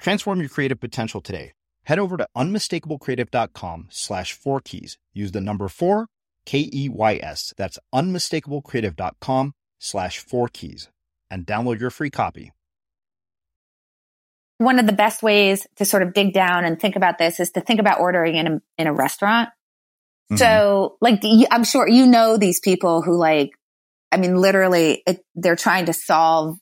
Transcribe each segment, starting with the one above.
Transform your creative potential today. Head over to unmistakablecreative.com slash four keys. Use the number four, K E Y S. That's unmistakablecreative.com slash four keys and download your free copy. One of the best ways to sort of dig down and think about this is to think about ordering in a, in a restaurant. Mm-hmm. So like, I'm sure you know these people who like, I mean, literally it, they're trying to solve,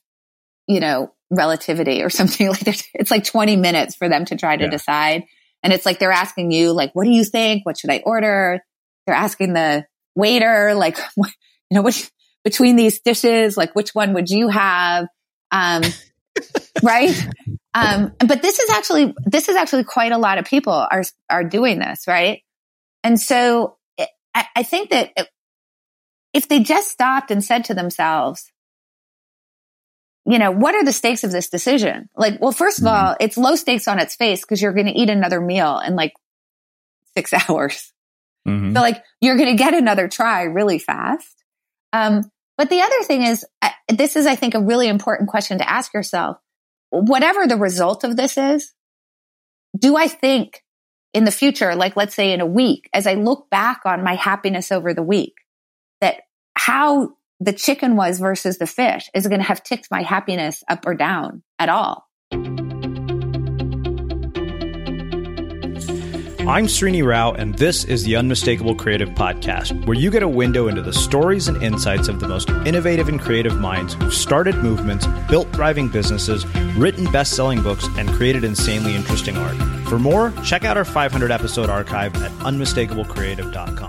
you know, relativity or something like that. It's like 20 minutes for them to try to yeah. decide. And it's like they're asking you, like, what do you think? What should I order? They're asking the waiter, like, you know, which between these dishes, like, which one would you have? Um, right. Um, but this is actually, this is actually quite a lot of people are, are doing this. Right. And so it, I, I think that if they just stopped and said to themselves, you know, what are the stakes of this decision? Like, well, first of mm-hmm. all, it's low stakes on its face because you're going to eat another meal in like six hours. Mm-hmm. So like you're going to get another try really fast. Um, but the other thing is, uh, this is, I think, a really important question to ask yourself. Whatever the result of this is, do I think in the future, like let's say in a week, as I look back on my happiness over the week, that how the chicken was versus the fish is going to have ticked my happiness up or down at all. I'm Srini Rao, and this is the Unmistakable Creative Podcast, where you get a window into the stories and insights of the most innovative and creative minds who've started movements, built thriving businesses, written best selling books, and created insanely interesting art. For more, check out our 500 episode archive at unmistakablecreative.com.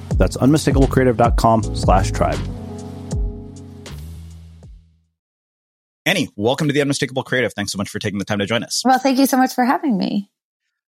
that's unmistakablecreative.com slash tribe. Annie, welcome to the Unmistakable Creative. Thanks so much for taking the time to join us. Well, thank you so much for having me.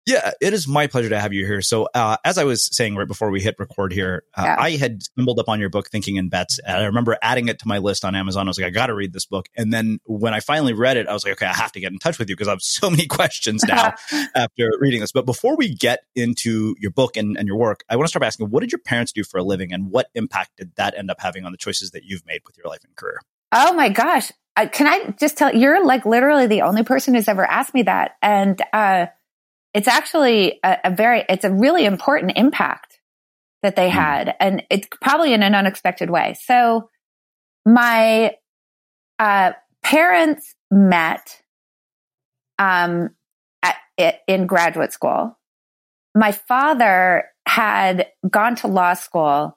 Yeah, it is my pleasure to have you here. So, uh, as I was saying right before we hit record here, uh, yeah. I had stumbled up on your book, Thinking in Bets. And I remember adding it to my list on Amazon. I was like, I got to read this book. And then when I finally read it, I was like, okay, I have to get in touch with you because I have so many questions now after reading this. But before we get into your book and, and your work, I want to start by asking, what did your parents do for a living and what impact did that end up having on the choices that you've made with your life and career? Oh my gosh. Uh, can I just tell you're like literally the only person who's ever asked me that. And, uh, it's actually a, a, very, it's a really important impact that they mm. had. And it's probably in an unexpected way. So my, uh, parents met, um, at, in graduate school. My father had gone to law school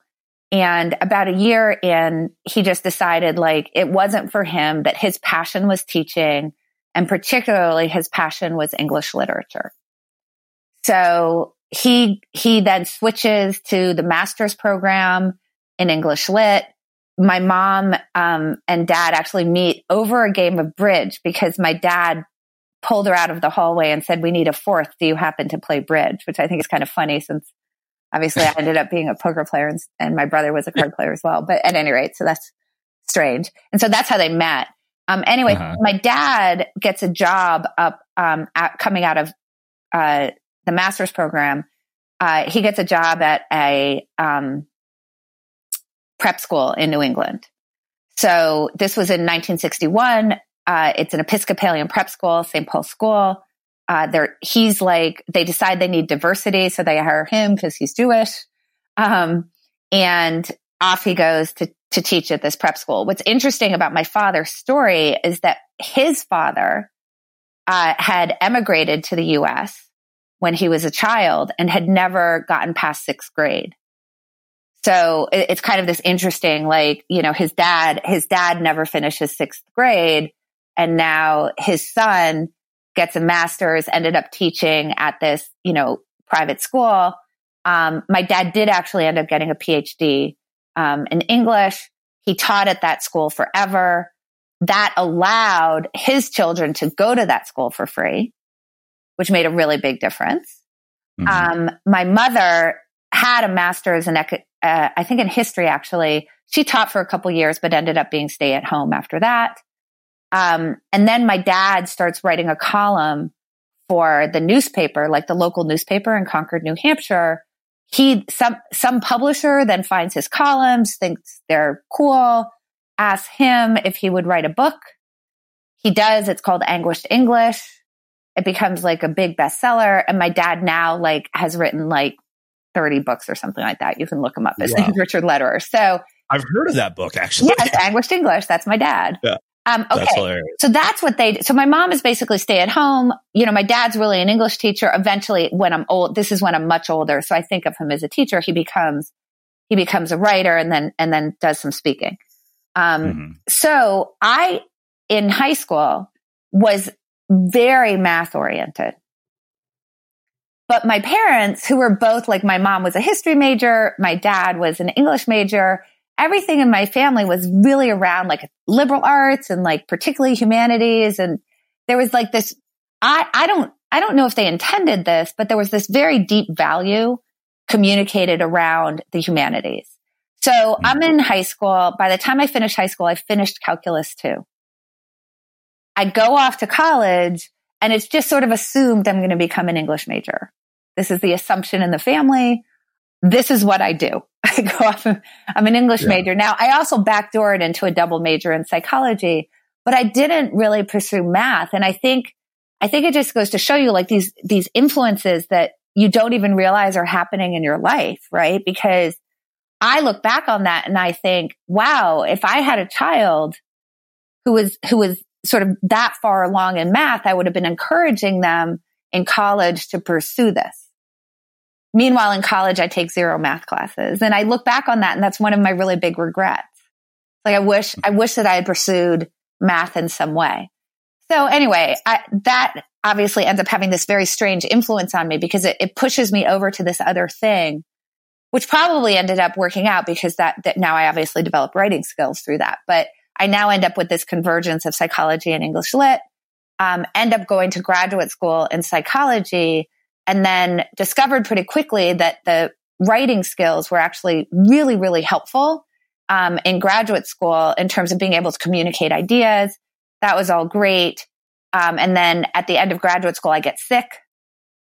and about a year in, he just decided like it wasn't for him, that his passion was teaching and particularly his passion was English literature. So he, he then switches to the master's program in English lit. My mom, um, and dad actually meet over a game of bridge because my dad pulled her out of the hallway and said, we need a fourth. Do you happen to play bridge? Which I think is kind of funny since obviously I ended up being a poker player and, and my brother was a card player as well. But at any rate, so that's strange. And so that's how they met. Um, anyway, uh-huh. my dad gets a job up, um, at, coming out of uh, the master's program, uh, he gets a job at a um, prep school in New England. So this was in 1961. Uh, it's an Episcopalian prep school, St. Paul School. Uh, they're, he's like, they decide they need diversity, so they hire him because he's Jewish. Um, and off he goes to, to teach at this prep school. What's interesting about my father's story is that his father uh, had emigrated to the US when he was a child and had never gotten past sixth grade. So it, it's kind of this interesting, like, you know, his dad, his dad never finished his sixth grade. And now his son gets a master's, ended up teaching at this, you know, private school. Um, my dad did actually end up getting a PhD um, in English. He taught at that school forever. That allowed his children to go to that school for free, which made a really big difference. Mm-hmm. Um, my mother had a master's in, uh, I think in history, actually. She taught for a couple years, but ended up being stay at home after that. Um, and then my dad starts writing a column for the newspaper, like the local newspaper in Concord, New Hampshire. He, some, some publisher then finds his columns, thinks they're cool, asks him if he would write a book. He does. It's called Anguished English. It becomes like a big bestseller. And my dad now like has written like 30 books or something like that. You can look him up. His wow. name's Richard Lederer. So I've heard of that book actually. Yes, Anguished English. That's my dad. Yeah. Um, okay. That's so that's what they, so my mom is basically stay at home. You know, my dad's really an English teacher. Eventually when I'm old, this is when I'm much older. So I think of him as a teacher. He becomes, he becomes a writer and then, and then does some speaking. Um, mm-hmm. so I, in high school was very math oriented. But my parents, who were both like my mom was a history major, my dad was an English major, everything in my family was really around like liberal arts and like particularly humanities. And there was like this, I, I don't, I don't know if they intended this, but there was this very deep value communicated around the humanities. So. I'm in high school. By the time I finished high school, I finished calculus two. I go off to college and it's just sort of assumed I'm going to become an English major. This is the assumption in the family. This is what I do. I go off. I'm an English yeah. major. Now I also backdoored into a double major in psychology, but I didn't really pursue math. And I think, I think it just goes to show you like these, these influences that you don't even realize are happening in your life, right? Because I look back on that and I think, wow, if I had a child who was, who was sort of that far along in math, I would have been encouraging them in college to pursue this. Meanwhile, in college, I take zero math classes and I look back on that and that's one of my really big regrets. Like I wish, I wish that I had pursued math in some way. So anyway, I, that obviously ends up having this very strange influence on me because it, it pushes me over to this other thing, which probably ended up working out because that, that now I obviously develop writing skills through that. But I now end up with this convergence of psychology and English lit, um, end up going to graduate school in psychology and then discovered pretty quickly that the writing skills were actually really, really helpful um, in graduate school in terms of being able to communicate ideas. That was all great. Um, and then at the end of graduate school, I get sick.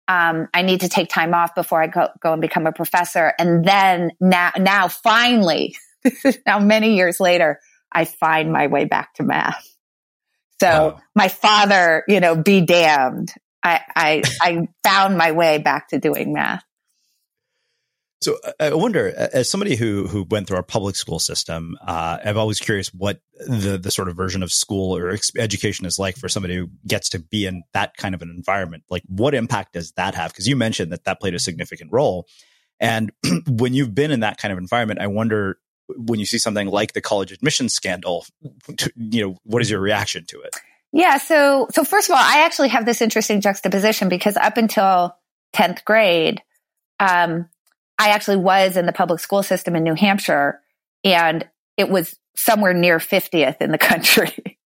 Um, I need to take time off before I go, go and become a professor. And then now, now finally, now many years later, I find my way back to math. So my father, you know, be damned. I, I, I found my way back to doing math. So I wonder, as somebody who who went through our public school system, uh, I'm always curious what the the sort of version of school or ex- education is like for somebody who gets to be in that kind of an environment. Like, what impact does that have? Because you mentioned that that played a significant role, and when you've been in that kind of environment, I wonder when you see something like the college admissions scandal, you know, what is your reaction to it? Yeah. So, so first of all, I actually have this interesting juxtaposition because up until 10th grade, um, I actually was in the public school system in New Hampshire and it was somewhere near 50th in the country.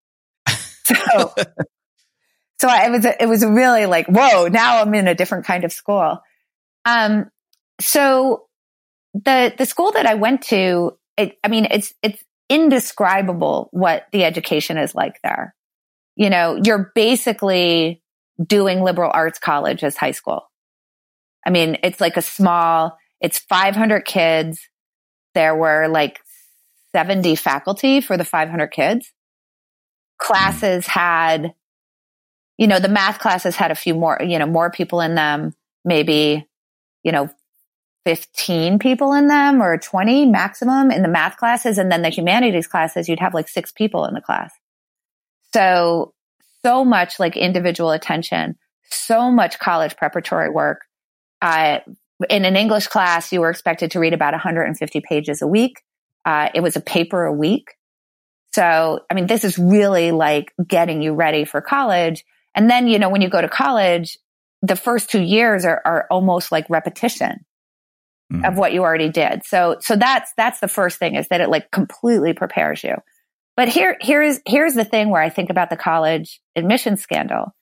so, so I, it was, it was really like, whoa, now I'm in a different kind of school. Um, so the, the school that I went to, it, I mean, it's, it's indescribable what the education is like there you know, you're basically doing liberal arts college as high school. I mean, it's like a small, it's 500 kids. There were like 70 faculty for the 500 kids. Classes had, you know, the math classes had a few more, you know, more people in them, maybe, you know, 15 people in them or 20 maximum in the math classes. And then the humanities classes, you'd have like six people in the class. So, so much like individual attention, so much college preparatory work. Uh, in an English class, you were expected to read about 150 pages a week. Uh, it was a paper a week. So, I mean, this is really like getting you ready for college. And then, you know, when you go to college, the first two years are, are almost like repetition mm-hmm. of what you already did. So, so that's, that's the first thing is that it like completely prepares you. But here, here's, here's the thing where I think about the college admission scandal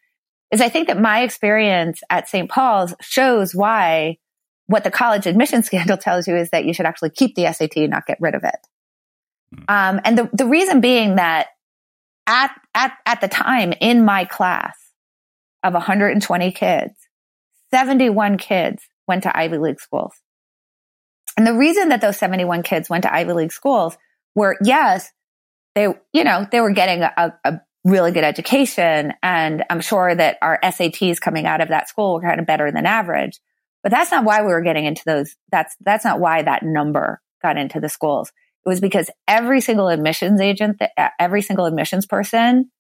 is I think that my experience at St. Paul's shows why what the college admission scandal tells you is that you should actually keep the SAT and not get rid of it. Hmm. Um, and the, the reason being that at, at, at the time in my class of 120 kids, 71 kids went to Ivy League schools. And the reason that those 71 kids went to Ivy League schools were, yes, they, you know, they were getting a, a really good education. And I'm sure that our SATs coming out of that school were kind of better than average. But that's not why we were getting into those. That's, that's not why that number got into the schools. It was because every single admissions agent, every single admissions person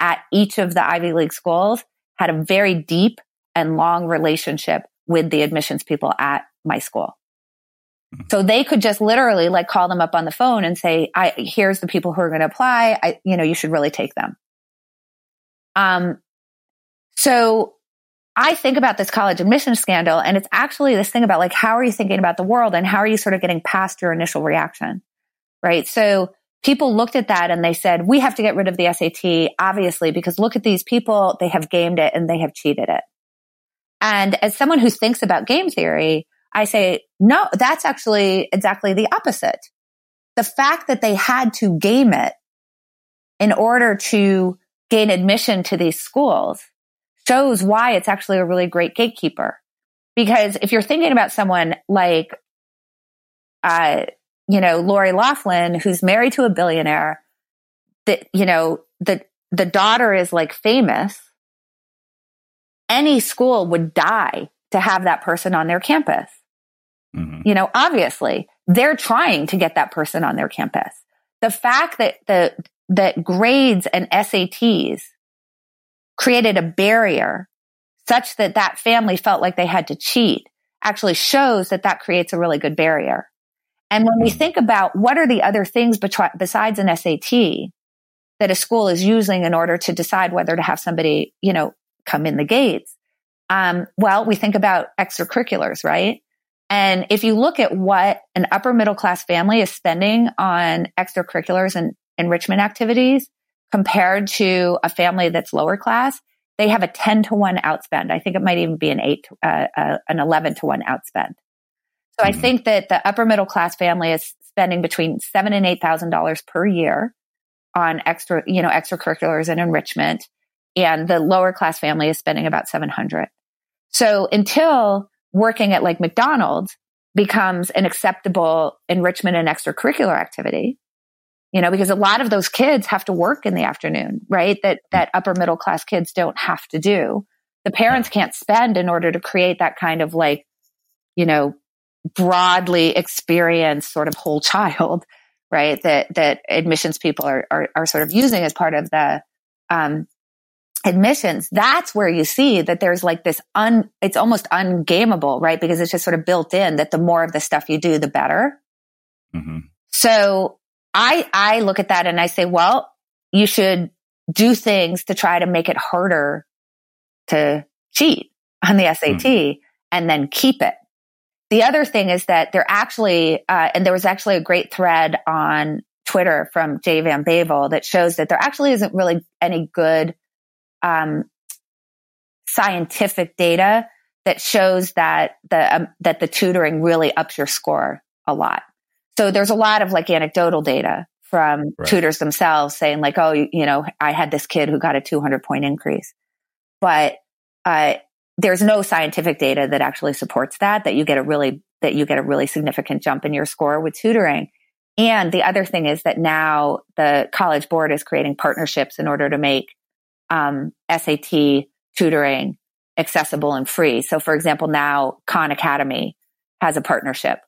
at each of the Ivy League schools had a very deep and long relationship with the admissions people at my school. So they could just literally like call them up on the phone and say, I, here's the people who are going to apply. I, you know, you should really take them. Um, so I think about this college admission scandal and it's actually this thing about like, how are you thinking about the world and how are you sort of getting past your initial reaction? Right. So people looked at that and they said, we have to get rid of the SAT, obviously, because look at these people. They have gamed it and they have cheated it. And as someone who thinks about game theory, I say, no, that's actually exactly the opposite. The fact that they had to game it in order to gain admission to these schools shows why it's actually a really great gatekeeper. Because if you're thinking about someone like, uh, you know, Lori Loughlin, who's married to a billionaire, that, you know, the, the daughter is like famous, any school would die to have that person on their campus. Mm-hmm. You know, obviously they're trying to get that person on their campus. The fact that the, that grades and SATs created a barrier such that that family felt like they had to cheat actually shows that that creates a really good barrier. And when we mm-hmm. think about what are the other things besides an SAT that a school is using in order to decide whether to have somebody, you know, come in the gates, um, well, we think about extracurriculars, right? And if you look at what an upper middle class family is spending on extracurriculars and enrichment activities compared to a family that's lower class, they have a 10 to 1 outspend. I think it might even be an 8, uh, uh, an 11 to 1 outspend. So mm-hmm. I think that the upper middle class family is spending between seven and eight thousand dollars per year on extra, you know, extracurriculars and enrichment. And the lower class family is spending about 700. So until working at like McDonald's becomes an acceptable enrichment and extracurricular activity, you know, because a lot of those kids have to work in the afternoon, right? That, that upper middle class kids don't have to do. The parents can't spend in order to create that kind of like, you know, broadly experienced sort of whole child, right? That, that admissions people are, are, are sort of using as part of the, um, admissions, that's where you see that there's like this un, it's almost ungameable, right? Because it's just sort of built in that the more of the stuff you do, the better. Mm-hmm. So I, I look at that and I say, well, you should do things to try to make it harder to cheat on the SAT mm-hmm. and then keep it. The other thing is that there actually, uh, and there was actually a great thread on Twitter from Jay Van Bavel that shows that there actually isn't really any good um, scientific data that shows that the um, that the tutoring really ups your score a lot. So there's a lot of like anecdotal data from right. tutors themselves saying like, oh, you, you know, I had this kid who got a 200 point increase, but uh, there's no scientific data that actually supports that, that you get a really, that you get a really significant jump in your score with tutoring. And the other thing is that now the college board is creating partnerships in order to make um, SAT tutoring accessible and free. So, for example, now Khan Academy has a partnership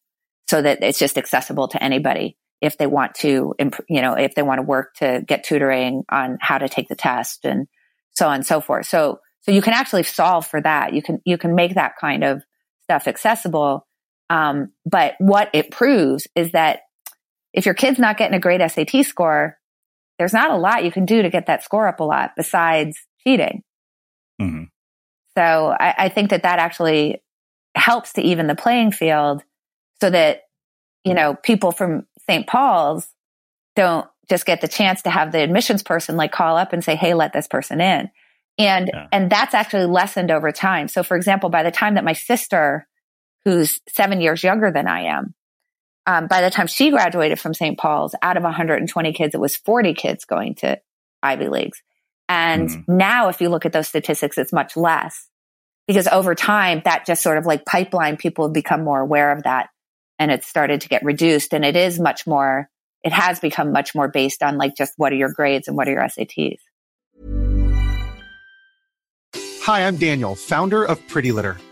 so that it's just accessible to anybody if they want to, you know, if they want to work to get tutoring on how to take the test and so on and so forth. So, so you can actually solve for that. You can, you can make that kind of stuff accessible. Um, but what it proves is that if your kid's not getting a great SAT score, there's not a lot you can do to get that score up a lot besides cheating. Mm-hmm. So I, I think that that actually helps to even the playing field so that, you know, people from St. Paul's don't just get the chance to have the admissions person like call up and say, Hey, let this person in. And, yeah. and that's actually lessened over time. So for example, by the time that my sister, who's seven years younger than I am, um, by the time she graduated from St. Paul's, out of 120 kids, it was 40 kids going to Ivy Leagues. And mm. now, if you look at those statistics, it's much less because over time, that just sort of like pipeline, people have become more aware of that and it's started to get reduced. And it is much more, it has become much more based on like just what are your grades and what are your SATs. Hi, I'm Daniel, founder of Pretty Litter.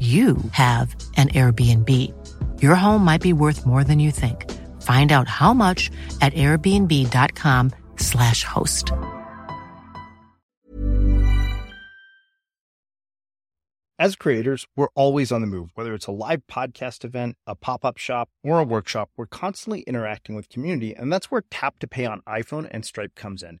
you have an Airbnb. Your home might be worth more than you think. Find out how much at airbnb.com/slash host. As creators, we're always on the move. Whether it's a live podcast event, a pop-up shop, or a workshop, we're constantly interacting with community, and that's where Tap to Pay on iPhone and Stripe comes in.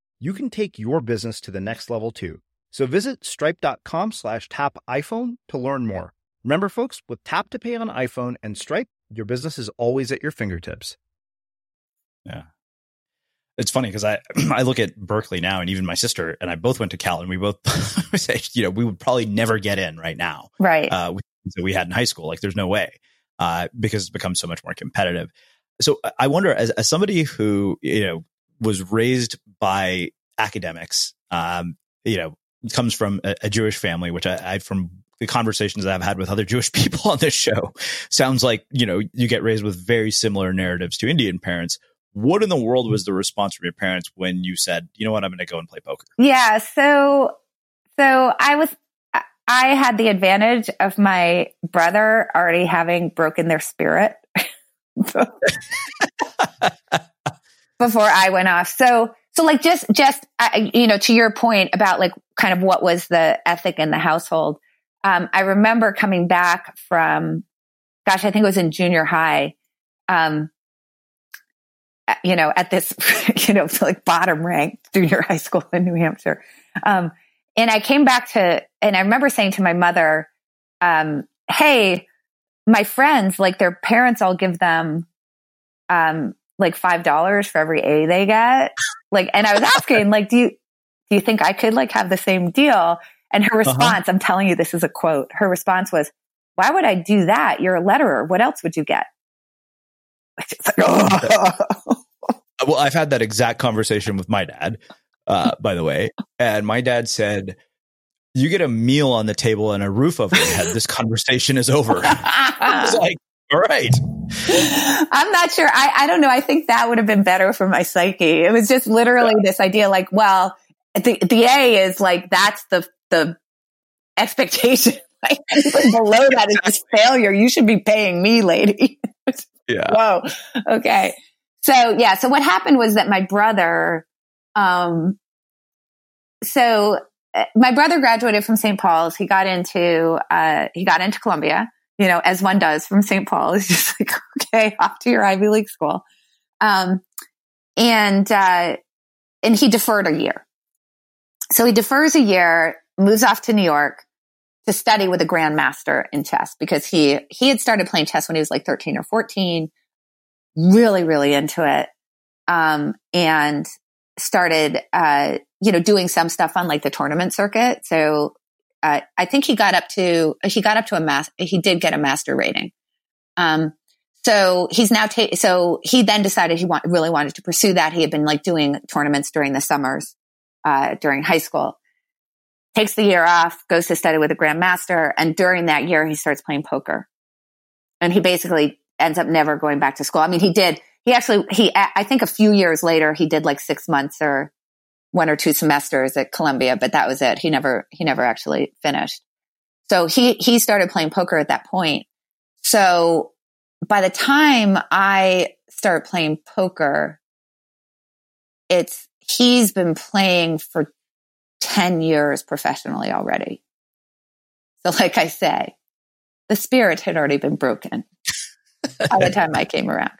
you can take your business to the next level too. So visit stripe.com slash tap iPhone to learn more. Remember, folks, with Tap to Pay on iPhone and Stripe, your business is always at your fingertips. Yeah. It's funny because I I look at Berkeley now, and even my sister and I both went to Cal, and we both say, you know, we would probably never get in right now, Right. uh, with- that we had in high school. Like, there's no way uh, because it's become so much more competitive. So I- I wonder, as, as somebody who you know was raised by academics, um, you know, comes from a, a Jewish family, which I, I from the conversations that I've had with other Jewish people on this show, sounds like you know you get raised with very similar narratives to Indian parents. What in the world was the response from your parents when you said, "You know what, I'm going to go and play poker"? Yeah. So, so I was, I had the advantage of my brother already having broken their spirit before I went off. So, so like just, just, you know, to your point about like kind of what was the ethic in the household. Um, I remember coming back from, gosh, I think it was in junior high. Um, you know, at this, you know, like bottom ranked junior high school in New Hampshire. Um, and I came back to, and I remember saying to my mother, um, Hey, my friends, like their parents all give them, um, like $5 for every A they get. Like, and I was asking, like, do you, do you think I could like have the same deal? And her response, I'm telling you, this is a quote. Her response was, why would I do that? You're a Lederer. What else would you get? Like, oh. Well, I've had that exact conversation with my dad, uh, by the way. And my dad said, You get a meal on the table and a roof over your head. This conversation is over. I was like, All right. I'm not sure. I, I don't know. I think that would have been better for my psyche. It was just literally this idea like, well, the, the A is like, that's the, the expectation. Like below that is just failure. You should be paying me, lady. Yeah. Whoa. Okay. So yeah. So what happened was that my brother, um, so uh, my brother graduated from St. Paul's. He got into, uh, he got into Columbia, you know, as one does from St. Paul. It's just like, okay, off to your Ivy League school. Um, and, uh, and he deferred a year. So he defers a year, moves off to New York to study with a grandmaster in chess because he, he had started playing chess when he was like 13 or 14, really, really into it. Um, and started, uh, you know, doing some stuff on like the tournament circuit. So, uh, I think he got up to, he got up to a mass, he did get a master rating. Um, so he's now, ta- so he then decided he want, really wanted to pursue that. He had been like doing tournaments during the summers, uh, during high school. Takes the year off, goes to study with a grandmaster. And during that year, he starts playing poker. And he basically ends up never going back to school. I mean, he did, he actually, he, I think a few years later, he did like six months or one or two semesters at Columbia, but that was it. He never, he never actually finished. So he, he started playing poker at that point. So by the time I start playing poker, it's, he's been playing for 10 years professionally already. So like I say, the spirit had already been broken by the time I came around.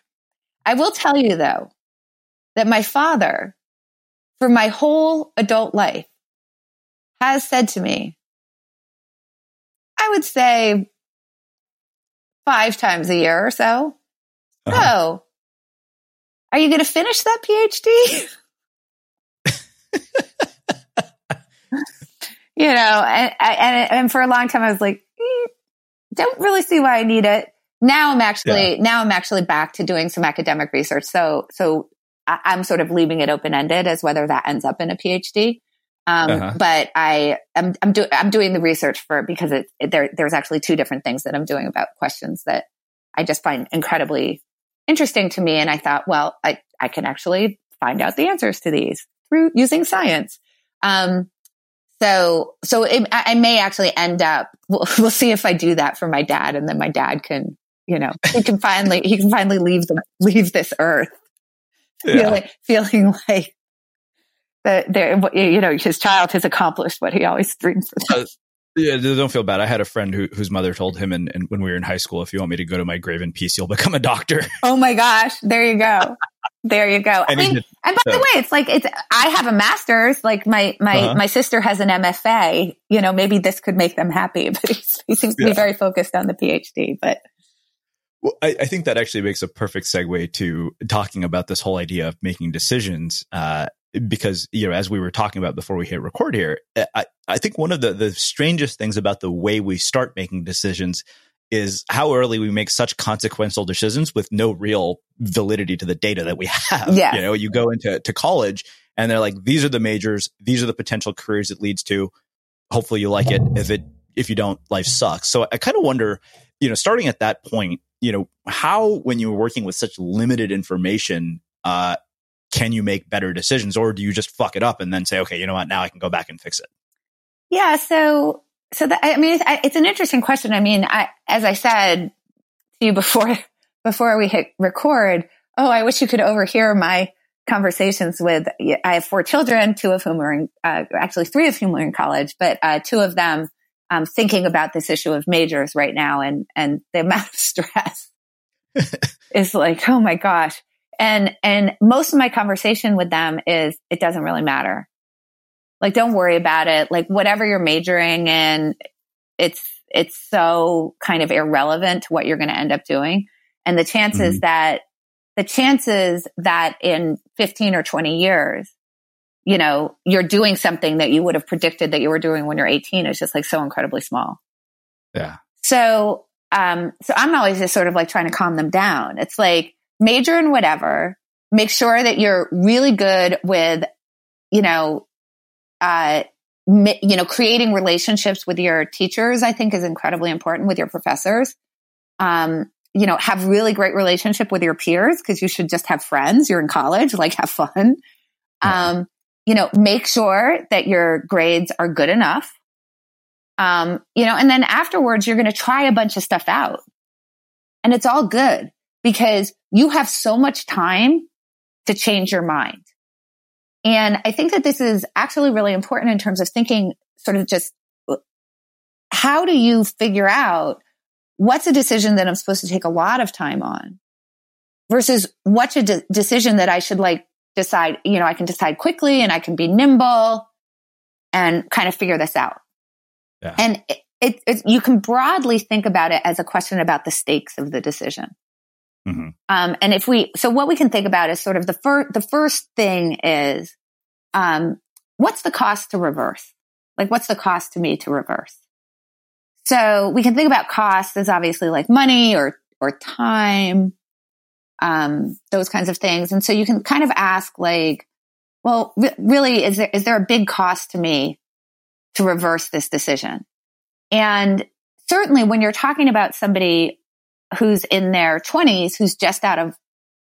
I will tell you though, that my father, for my whole adult life, has said to me, I would say five times a year or so, Uh-huh. oh, are you going to finish that PhD? you know, and, and, and for a long time I was like, eh, don't really see why I need it. Now I'm actually, now I'm actually back to doing some academic research. So, so I'm sort of leaving it open ended as whether that ends up in a PhD. Um, Uh-huh. but I, I'm, I'm doing, I'm doing the research for it because it, it, there, there's actually two different things that I'm doing about questions that I just find incredibly interesting to me. And I thought, well, I, I can actually find out the answers to these through using science. Um, so, so it, I, I may actually end up, we'll, we'll see if I do that for my dad and then my dad can, you know, he can finally, he can finally leave the, leave this earth feeling, feeling like that there, you know, his child has accomplished what he always dreamed for. them. Uh, Yeah, don't feel bad. I had a friend who, whose mother told him, and, and when we were in high school, if you want me to go to my grave in peace, you'll become a doctor. Oh my gosh, there you go. There you go. I mean, and by the way, it's like it's. I have a master's. Like my my uh-huh. my sister has an MFA. You know, maybe this could make them happy. But he seems to yeah. be very focused on the PhD. But well, I, I, think that actually makes a perfect segue to talking about this whole idea of making decisions. Uh, because you know, as we were talking about before we hit record here, I, I think one of the the strangest things about the way we start making decisions is how early we make such consequential decisions with no real validity to the data that we have. Yeah. You know, you go into to college and they're like, these are the majors, these are the potential careers it leads to. Hopefully you like it. If it if you don't, life sucks. So I kind of wonder, you know, starting at that point, you know, how when you're working with such limited information, uh, can you make better decisions or do you just fuck it up and then say, okay, you know what, now I can go back and fix it? Yeah. So so I mean, it's, it's, an interesting question. I mean, I, as I said to you before, before we hit record, oh, I wish you could overhear my conversations with, I have four children, two of whom are in, uh, actually three of whom are in college, but, uh, two of them, um, thinking about this issue of majors right now and, and the amount of stress is like, oh my gosh. And, and most of my conversation with them is it doesn't really matter. Like, don't worry about it. Like, whatever you're majoring in, it's, it's so kind of irrelevant to what you're going to end up doing. And the chances mm-hmm. that, the chances that in 15 or 20 years, you know, you're doing something that you would have predicted that you were doing when you're 18 is just like so incredibly small. Yeah. So, um, so I'm always just sort of like trying to calm them down. It's like major in whatever, make sure that you're really good with, you know, uh, you know, creating relationships with your teachers, I think is incredibly important with your professors. Um, you know, have really great relationship with your peers because you should just have friends. You're in college, like have fun. Um, you know, make sure that your grades are good enough. Um, you know, and then afterwards, you're going to try a bunch of stuff out and it's all good because you have so much time to change your mind. And I think that this is actually really important in terms of thinking sort of just how do you figure out what's a decision that I'm supposed to take a lot of time on versus what's a de- decision that I should like decide, you know, I can decide quickly and I can be nimble and kind of figure this out. Yeah. And it, it, it, you can broadly think about it as a question about the stakes of the decision. Mm-hmm. Um, and if we, so what we can think about is sort of the first, the first thing is, um, what's the cost to reverse? Like, what's the cost to me to reverse? So we can think about costs as obviously like money or, or time, um, those kinds of things. And so you can kind of ask like, well, re- really, is there, is there a big cost to me to reverse this decision? And certainly when you're talking about somebody who's in their 20s, who's just out of,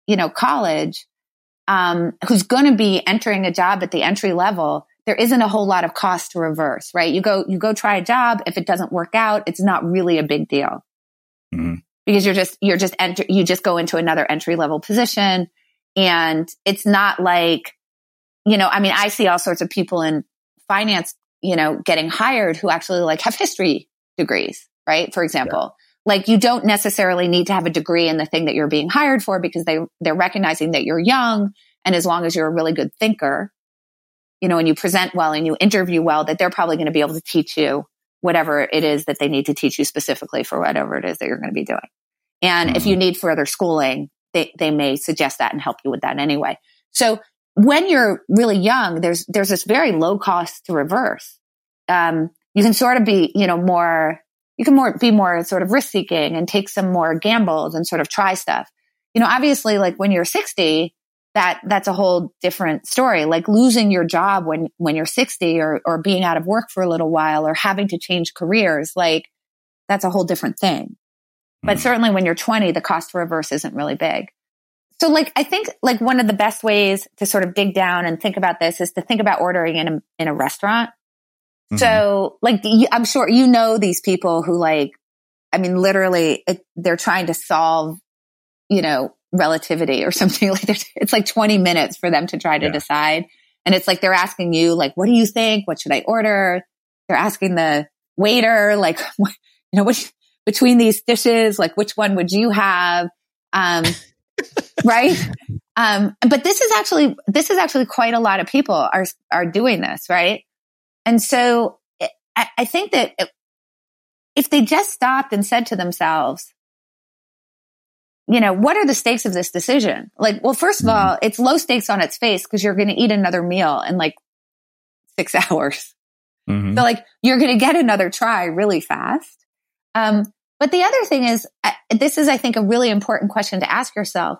you know, college, um, who's going to be entering a job at the entry level, there isn't a whole lot of cost to reverse, right? You go, you go try a job. If it doesn't work out, it's not really a big deal mm-hmm. Because you're just, you're just enter, you just go into another entry level position. And it's not like, you know, I mean, I see all sorts of people in finance, you know, getting hired who actually like have history degrees, right? For example. Yeah like you don't necessarily need to have a degree in the thing that you're being hired for because they they're recognizing that you're young and as long as you're a really good thinker you know and you present well and you interview well that they're probably going to be able to teach you whatever it is that they need to teach you specifically for whatever it is that you're going to be doing and mm-hmm. if you mm-hmm. need further schooling they they may suggest that and help you with that anyway so when you're really young there's there's this very low cost to reverse um, you can sort of be you know more you can more be more sort of risk seeking and take some more gambles and sort of try stuff. You know, obviously like when you're 60, that that's a whole different story. Like losing your job when when you're 60 or or being out of work for a little while or having to change careers, like that's a whole different thing. But mm. certainly when you're 20, the cost to reverse isn't really big. So like I think like one of the best ways to sort of dig down and think about this is to think about ordering in a in a restaurant Mm-hmm. So like, I'm sure you know these people who like, I mean, literally it, they're trying to solve, you know, relativity or something like that. It's like 20 minutes for them to try to yeah. decide. And it's like, they're asking you, like, what do you think? What should I order? They're asking the, waiter, like, you know, which, between these dishes, like which one would you have? Um, right. Um, but this is actually, this is actually quite a lot of people are, are doing this. Right. And so I, I think that if they just stopped and said to themselves, you know, what are the stakes of this decision? Like, well, first of all, it's low stakes on its face because you're going to eat another meal in like six hours. Mm-hmm. So like you're going to get another try really fast. Um, but the other thing is, this is, I think, a really important question to ask yourself.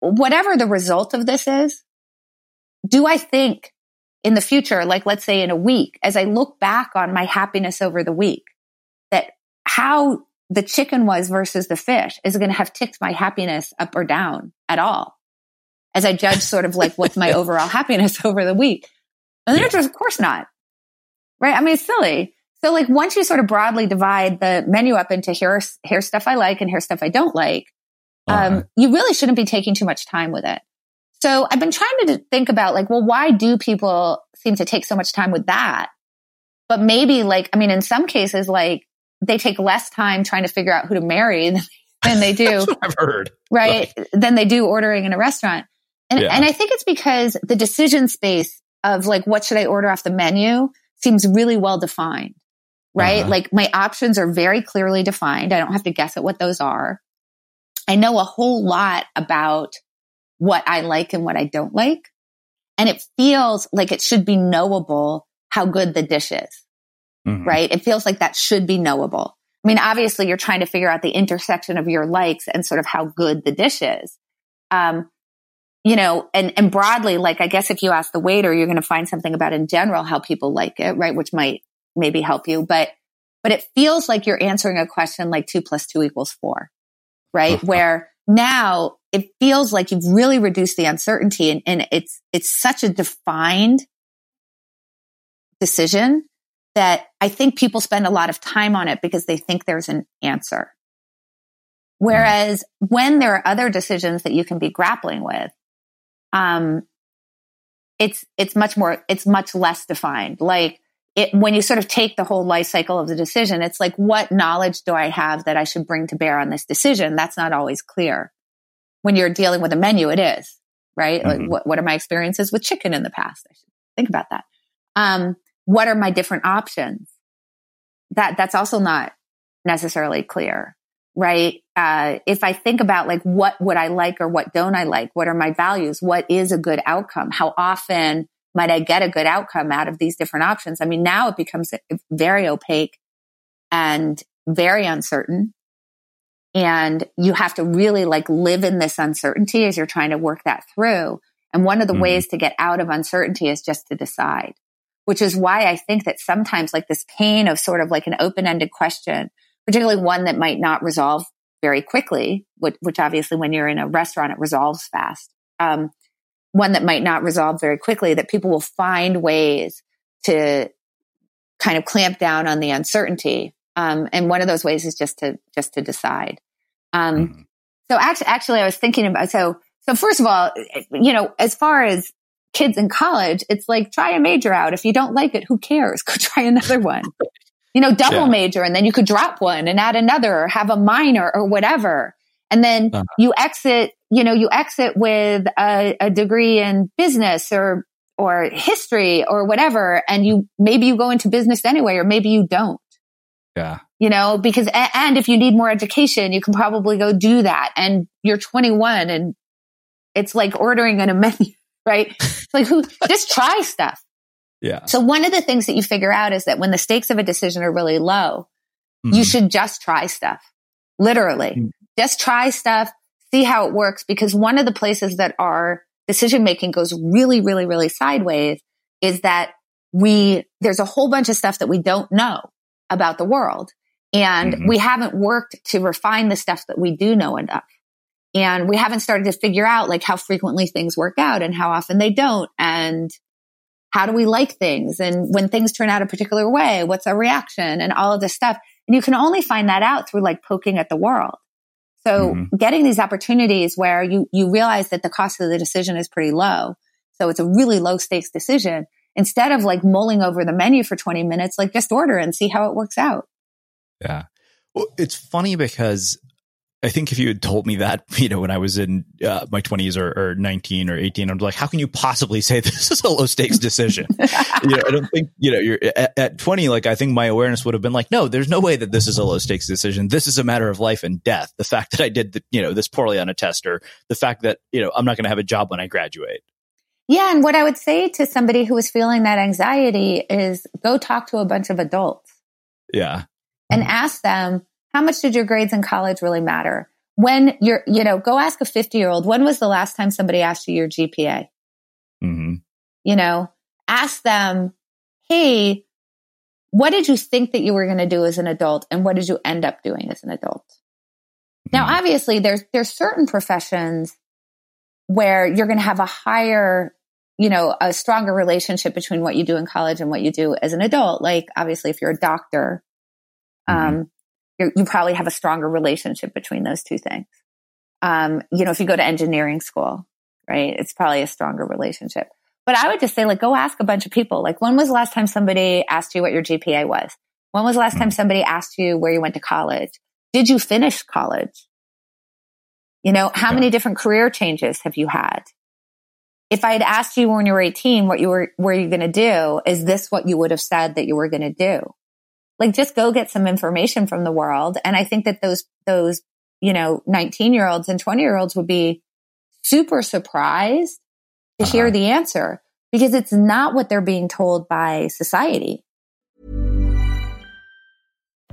Whatever the result of this is, do I think in the future, like let's say in a week, as I look back on my happiness over the week, that how the chicken was versus the fish is going to have ticked my happiness up or down at all as I judge sort of like what's my overall happiness over the week. And the answer is, of course not. Right. I mean, it's silly. So like once you sort of broadly divide the menu up into here's, here's stuff I like and here's stuff I don't like, uh-huh. um, you really shouldn't be taking too much time with it. So I've been trying to think about like, well, why do people seem to take so much time with that? But maybe like, I mean, in some cases, like they take less time trying to figure out who to marry than, than they do. I've heard. Right. Than they do ordering in a restaurant. And, yeah. and I think it's because the decision space of like, what should I order off the menu seems really well defined right? Uh-huh. Like my options are very clearly defined. I don't have to guess at what those are. I know a whole lot about what I like and what I don't like. And it feels like it should be knowable how good the dish is, mm-hmm. right? It feels like that should be knowable. I mean, obviously you're trying to figure out the intersection of your likes and sort of how good the dish is. Um, you know, and, and broadly, like, I guess if you ask the waiter, you're going to find something about in general how people like it, right? Which might maybe help you, but, but it feels like you're answering a question like two plus two equals four, right? Where now it feels like you've really reduced the uncertainty and, and it's, it's such a defined decision that I think people spend a lot of time on it because they think there's an answer. Whereas when there are other decisions that you can be grappling with, um, it's, it's much more, it's much less defined. Like, it, when you sort of take the whole life cycle of the decision, it's like, what knowledge do I have that I should bring to bear on this decision? That's not always clear. When you're dealing with a menu, it is, right? Mm-hmm. Like, what, what are my experiences with chicken in the past? I should think about that. Um, what are my different options? That, that's also not necessarily clear, right? Uh, if I think about like, what would I like or what don't I like? What are my values? What is a good outcome? How often might I get a good outcome out of these different options? I mean, now it becomes very opaque and very uncertain. And you have to really like live in this uncertainty as you're trying to work that through. And one of the mm-hmm. ways to get out of uncertainty is just to decide, which is why I think that sometimes like this pain of sort of like an open ended question, particularly one that might not resolve very quickly, which, which, obviously when you're in a restaurant, it resolves fast. Um, one that might not resolve very quickly, that people will find ways to kind of clamp down on the uncertainty. Um, and one of those ways is just to just to decide. Um, mm-hmm. So actually, actually, I was thinking about so so first of all, you know, as far as kids in college, it's like try a major out. If you don't like it, who cares? Go try another one. You know, double yeah. major, and then you could drop one and add another, or have a minor or whatever. And then uh-huh. you exit, you know, you exit with a, a degree in business or, or history or whatever. And you, maybe you go into business anyway, or maybe you don't. Yeah. You know, because, and if you need more education, you can probably go do that. And you're 21 and it's like ordering on a menu, right? like who, just try stuff. Yeah. So one of the things that you figure out is that when the stakes of a decision are really low, mm-hmm. you should just try stuff. Literally. Mm-hmm. Just try stuff, see how it works. Because one of the places that our decision making goes really, really, really sideways is that we, there's a whole bunch of stuff that we don't know about the world. And mm-hmm. we haven't worked to refine the stuff that we do know enough. And we haven't started to figure out like how frequently things work out and how often they don't. And how do we like things? And when things turn out a particular way, what's our reaction and all of this stuff? And you can only find that out through like poking at the world. So mm-hmm. getting these opportunities where you, you realize that the cost of the decision is pretty low. So it's a really low stakes decision instead of like mulling over the menu for 20 minutes, like just order and see how it works out. Yeah. Well, it's funny because I think if you had told me that, you know, when I was in uh, my 20s or, or, 19 or 18, I'm like, how can you possibly say this is a low stakes decision? you know, I don't think, you know, you're at, at, 20, like, I think my awareness would have been like, no, there's no way that this is a low stakes decision. This is a matter of life and death. The fact that I did, the, you know, this poorly on a test or the fact that, you know, I'm not going to have a job when I graduate. Yeah. And what I would say to somebody who is feeling that anxiety is go talk to a bunch of adults. Yeah. And ask them, how much did your grades in college really matter? When you're, you know, go ask a 50 year old, when was the last time somebody asked you your GPA? Mm-hmm. You know, ask them, hey, what did you think that you were going to do as an adult and what did you end up doing as an adult? Mm-hmm. Now, obviously there's, there's certain professions where you're going to have a higher, you know, a stronger relationship between what you do in college and what you do as an adult. Like obviously if you're a doctor, mm-hmm. You probably have a stronger relationship between those two things. Um, you know, if you go to engineering school, right, it's probably a stronger relationship. But I would just say, like, go ask a bunch of people. Like, when was the last time somebody asked you what your GPA was? When was the last time mm. somebody asked you where you went to college? Did you finish college? You know, how yeah. many different career changes have you had? If I had asked you when you were 18 what you were, were you going to do? Is this what you would have said that you were going to do? Like just go get some information from the world. And I think that those, those, you know, 19 year olds and 20 year olds would be super surprised to uh-huh. hear the answer because it's not what they're being told by society.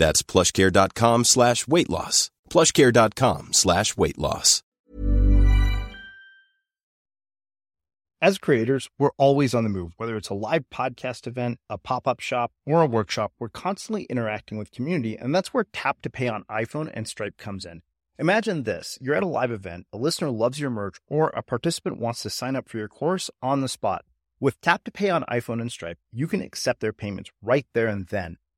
That's plushcare.com slash weight loss. Plushcare.com slash weight loss. As creators, we're always on the move. Whether it's a live podcast event, a pop up shop, or a workshop, we're constantly interacting with community, and that's where Tap to Pay on iPhone and Stripe comes in. Imagine this you're at a live event, a listener loves your merch, or a participant wants to sign up for your course on the spot. With Tap to Pay on iPhone and Stripe, you can accept their payments right there and then,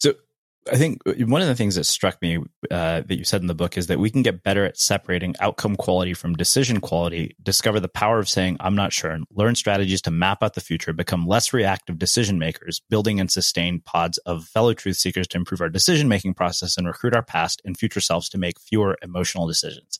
So I think one of the things that struck me uh, that you said in the book is that we can get better at separating outcome quality from decision quality, discover the power of saying, I'm not sure, and learn strategies to map out the future, become less reactive decision makers, building and sustain pods of fellow truth seekers to improve our decision making process and recruit our past and future selves to make fewer emotional decisions.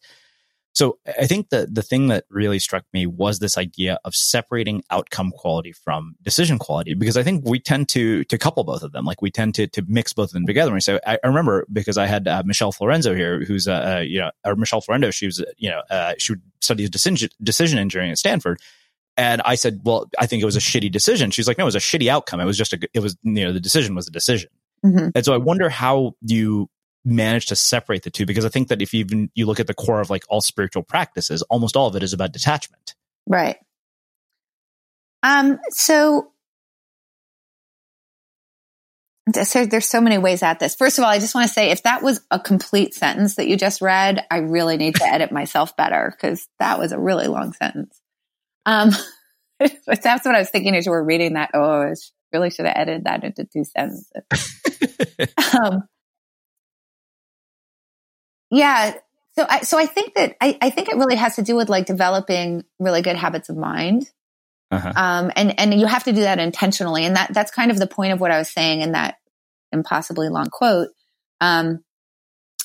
So I think that the thing that really struck me was this idea of separating outcome quality from decision quality, because I think we tend to to couple both of them. Like we tend to to mix both of them together. And so I, I remember because I had uh, Michelle Florenzo here, who's a, uh, you know, or Michelle Florendo, she was you know uh, she studies decision decision engineering at Stanford. And I said, well, I think it was a shitty decision. She's like, no, it was a shitty outcome. It was just a, it was, you know, the decision was a decision. Mm-hmm. And so I wonder how you manage to separate the two because I think that if you even you look at the core of like all spiritual practices, almost all of it is about detachment. Right. Um, so, so there's so many ways at this. First of all, I just want to say if that was a complete sentence that you just read, I really need to edit myself better because that was a really long sentence. Um, but that's what I was thinking as you were reading that. Oh, I really should have edited that into two sentences. um, yeah. So I, so I think that I, I think it really has to do with like developing really good habits of mind. Uh-huh. Um, and, and you have to do that intentionally. And that, that's kind of the point of what I was saying in that impossibly long quote, um,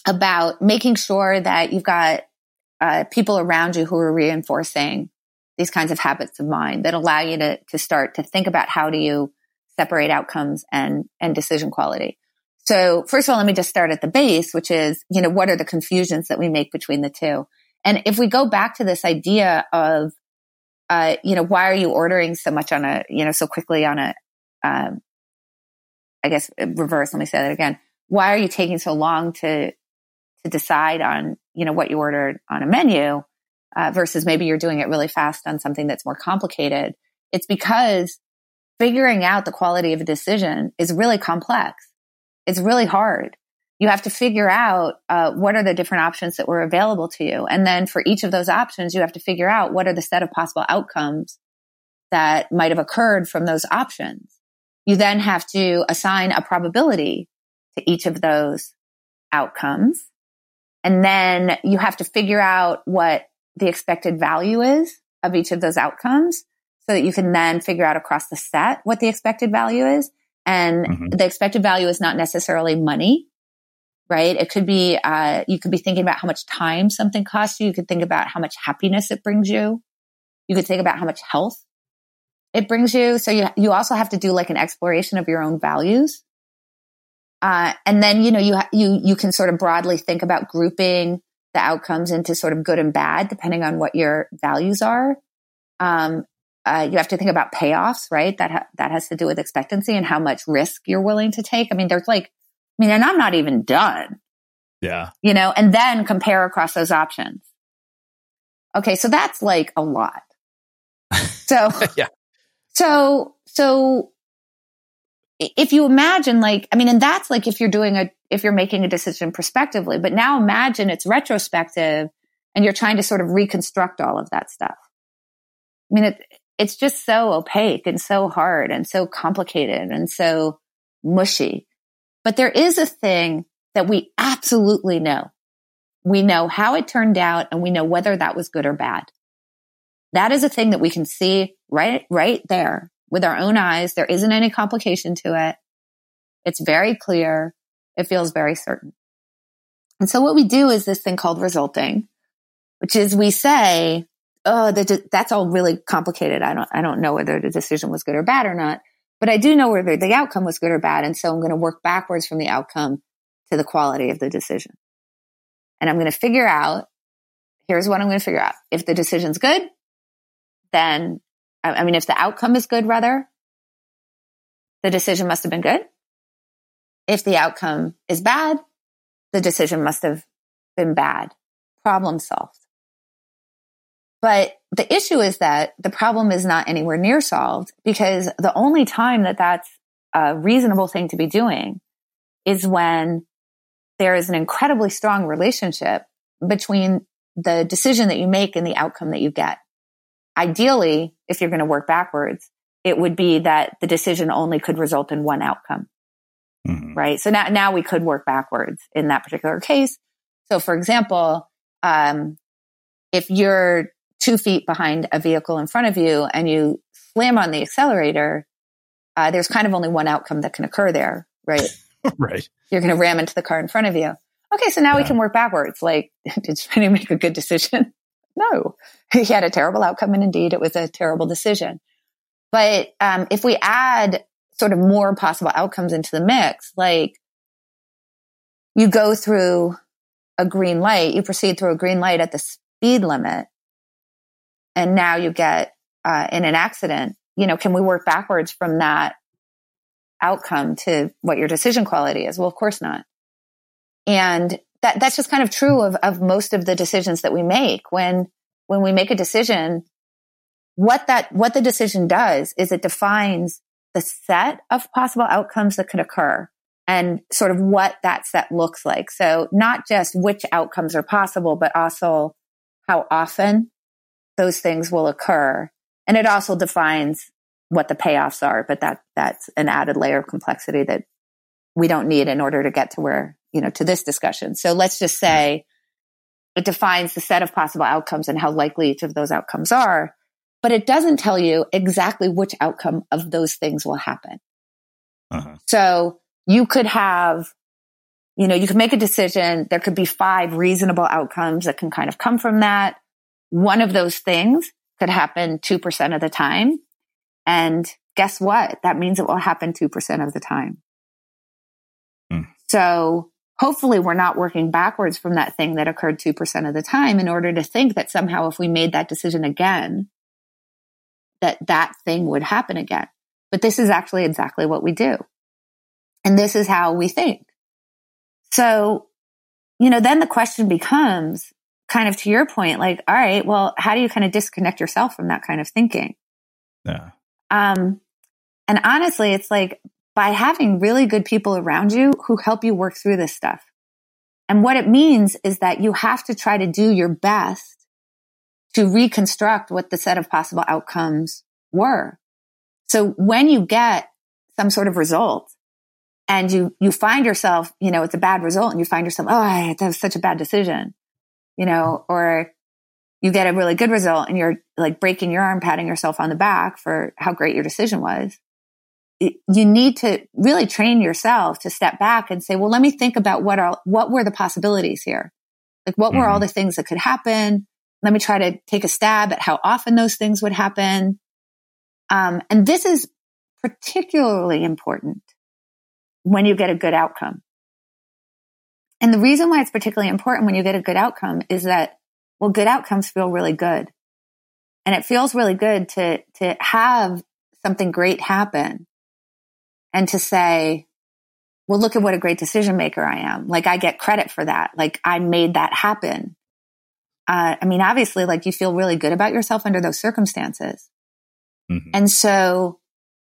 about making sure that you've got, uh, people around you who are reinforcing these kinds of habits of mind that allow you to, to start to think about how do you separate outcomes and, and decision quality. So first of all, let me just start at the base, which is, you know, what are the confusions that we make between the two? And if we go back to this idea of, uh, you know, why are you ordering so much on a, you know, so quickly on a, um, I guess reverse. Let me say that again. Why are you taking so long to, to decide on, you know, what you ordered on a menu, uh, versus maybe you're doing it really fast on something that's more complicated? It's because figuring out the quality of a decision is really complex it's really hard. You have to figure out uh, what are the different options that were available to you. And then for each of those options, you have to figure out what are the set of possible outcomes that might have occurred from those options. You then have to assign a probability to each of those outcomes. And then you have to figure out what the expected value is of each of those outcomes so that you can then figure out across the set what the expected value is. And mm-hmm. the expected value is not necessarily money, right? It could be, uh, you could be thinking about how much time something costs you. You could think about how much happiness it brings you. You could think about how much health it brings you. So you, you also have to do like an exploration of your own values. Uh, and then, you know, you, you, you can sort of broadly think about grouping the outcomes into sort of good and bad, depending on what your values are. Um, uh, you have to think about payoffs, right? That ha- that has to do with expectancy and how much risk you're willing to take. I mean, there's like, I mean, and I'm not even done. Yeah. You know, and then compare across those options. Okay, so that's like a lot. So yeah. So so if you imagine like I mean, and that's like if you're doing a if you're making a decision prospectively, but now imagine it's retrospective and you're trying to sort of reconstruct all of that stuff. I mean, it, it's just so opaque and so hard and so complicated and so mushy. But there is a thing that we absolutely know. We know how it turned out and we know whether that was good or bad. That is a thing that we can see right, right there with our own eyes. There isn't any complication to it. It's very clear. It feels very certain. And so what we do is this thing called resulting, which is we say, oh, that's all really complicated. I don't, I don't know whether the decision was good or bad or not, but I do know whether the outcome was good or bad. And so I'm going to work backwards from the outcome to the quality of the decision. And I'm going to figure out, here's what I'm going to figure out. If the decision's good, then, I mean, if the outcome is good, rather, the decision must have been good. If the outcome is bad, the decision must have been bad. Problem solved. But the issue is that the problem is not anywhere near solved because the only time that that's a reasonable thing to be doing is when there is an incredibly strong relationship between the decision that you make and the outcome that you get. Ideally, if you're going to work backwards, it would be that the decision only could result in one outcome. mm-hmm. right? So now, now we could work backwards in that particular case. So for example, um, if you're two feet behind a vehicle in front of you and you slam on the accelerator, uh, there's kind of only one outcome that can occur there, right? right. You're going to ram into the car in front of you. Okay, so now yeah. we can work backwards. Like, did Spenny make a good decision? no, he had a terrible outcome, and indeed, it was a terrible decision. But um, if we add sort of more possible outcomes into the mix, like you go through a green light, you proceed through a green light at the speed limit, and now you get uh, in an accident. You know, can we work backwards from that outcome to what your decision quality is? Well, of course not. And that, that's just kind of true of, of most of the decisions that we make. When, when we make a decision, what that, what the decision does is it defines the set of possible outcomes that could occur and sort of what that set looks like. So not just which outcomes are possible, but also how often those things will occur. And it also defines what the payoffs are, but that, that's an added layer of complexity that we don't need in order to get to where, you know, to this discussion. So let's just say it defines the set of possible outcomes and how likely each of those outcomes are, but it doesn't tell you exactly which outcome of those things will happen. Uh-huh. So you could have, you know, you could make a decision. There could be five reasonable outcomes that can kind of come from that. One of those things could happen 2% of the time. And guess what? That means it will happen 2% of the time. Mm. So hopefully we're not working backwards from that thing that occurred 2% of the time in order to think that somehow if we made that decision again, that that thing would happen again. But this is actually exactly what we do. And this is how we think. So, you know, then the question becomes kind of to your point, like, all right, well, how do you kind of disconnect yourself from that kind of thinking? Yeah. Um, and honestly, it's like by having really good people around you who help you work through this stuff. And what it means is that you have to try to do your best to reconstruct what the set of possible outcomes were. So when you get some sort of result and you, you find yourself, you know, it's a bad result and you find yourself, oh, that was such a bad decision, you know, or you get a really good result and you're like breaking your arm, patting yourself on the back for how great your decision was. you need to really train yourself to step back and say, well, let me think about what are, what were the possibilities here? Like what mm-hmm. were all mm-hmm. the things that could happen? Let me try to take a stab at how often those things would happen. Um, and this is particularly important when you get a good outcome. And the reason why it's particularly important when you get a good outcome is that well, good outcomes feel really good. And it feels really good to, to have something great happen and to say, well, look at what a great decision maker I am. Like I get credit for that. Like I made that happen. Uh, I mean, obviously, like you feel really good about yourself under those circumstances. Mm-hmm. And so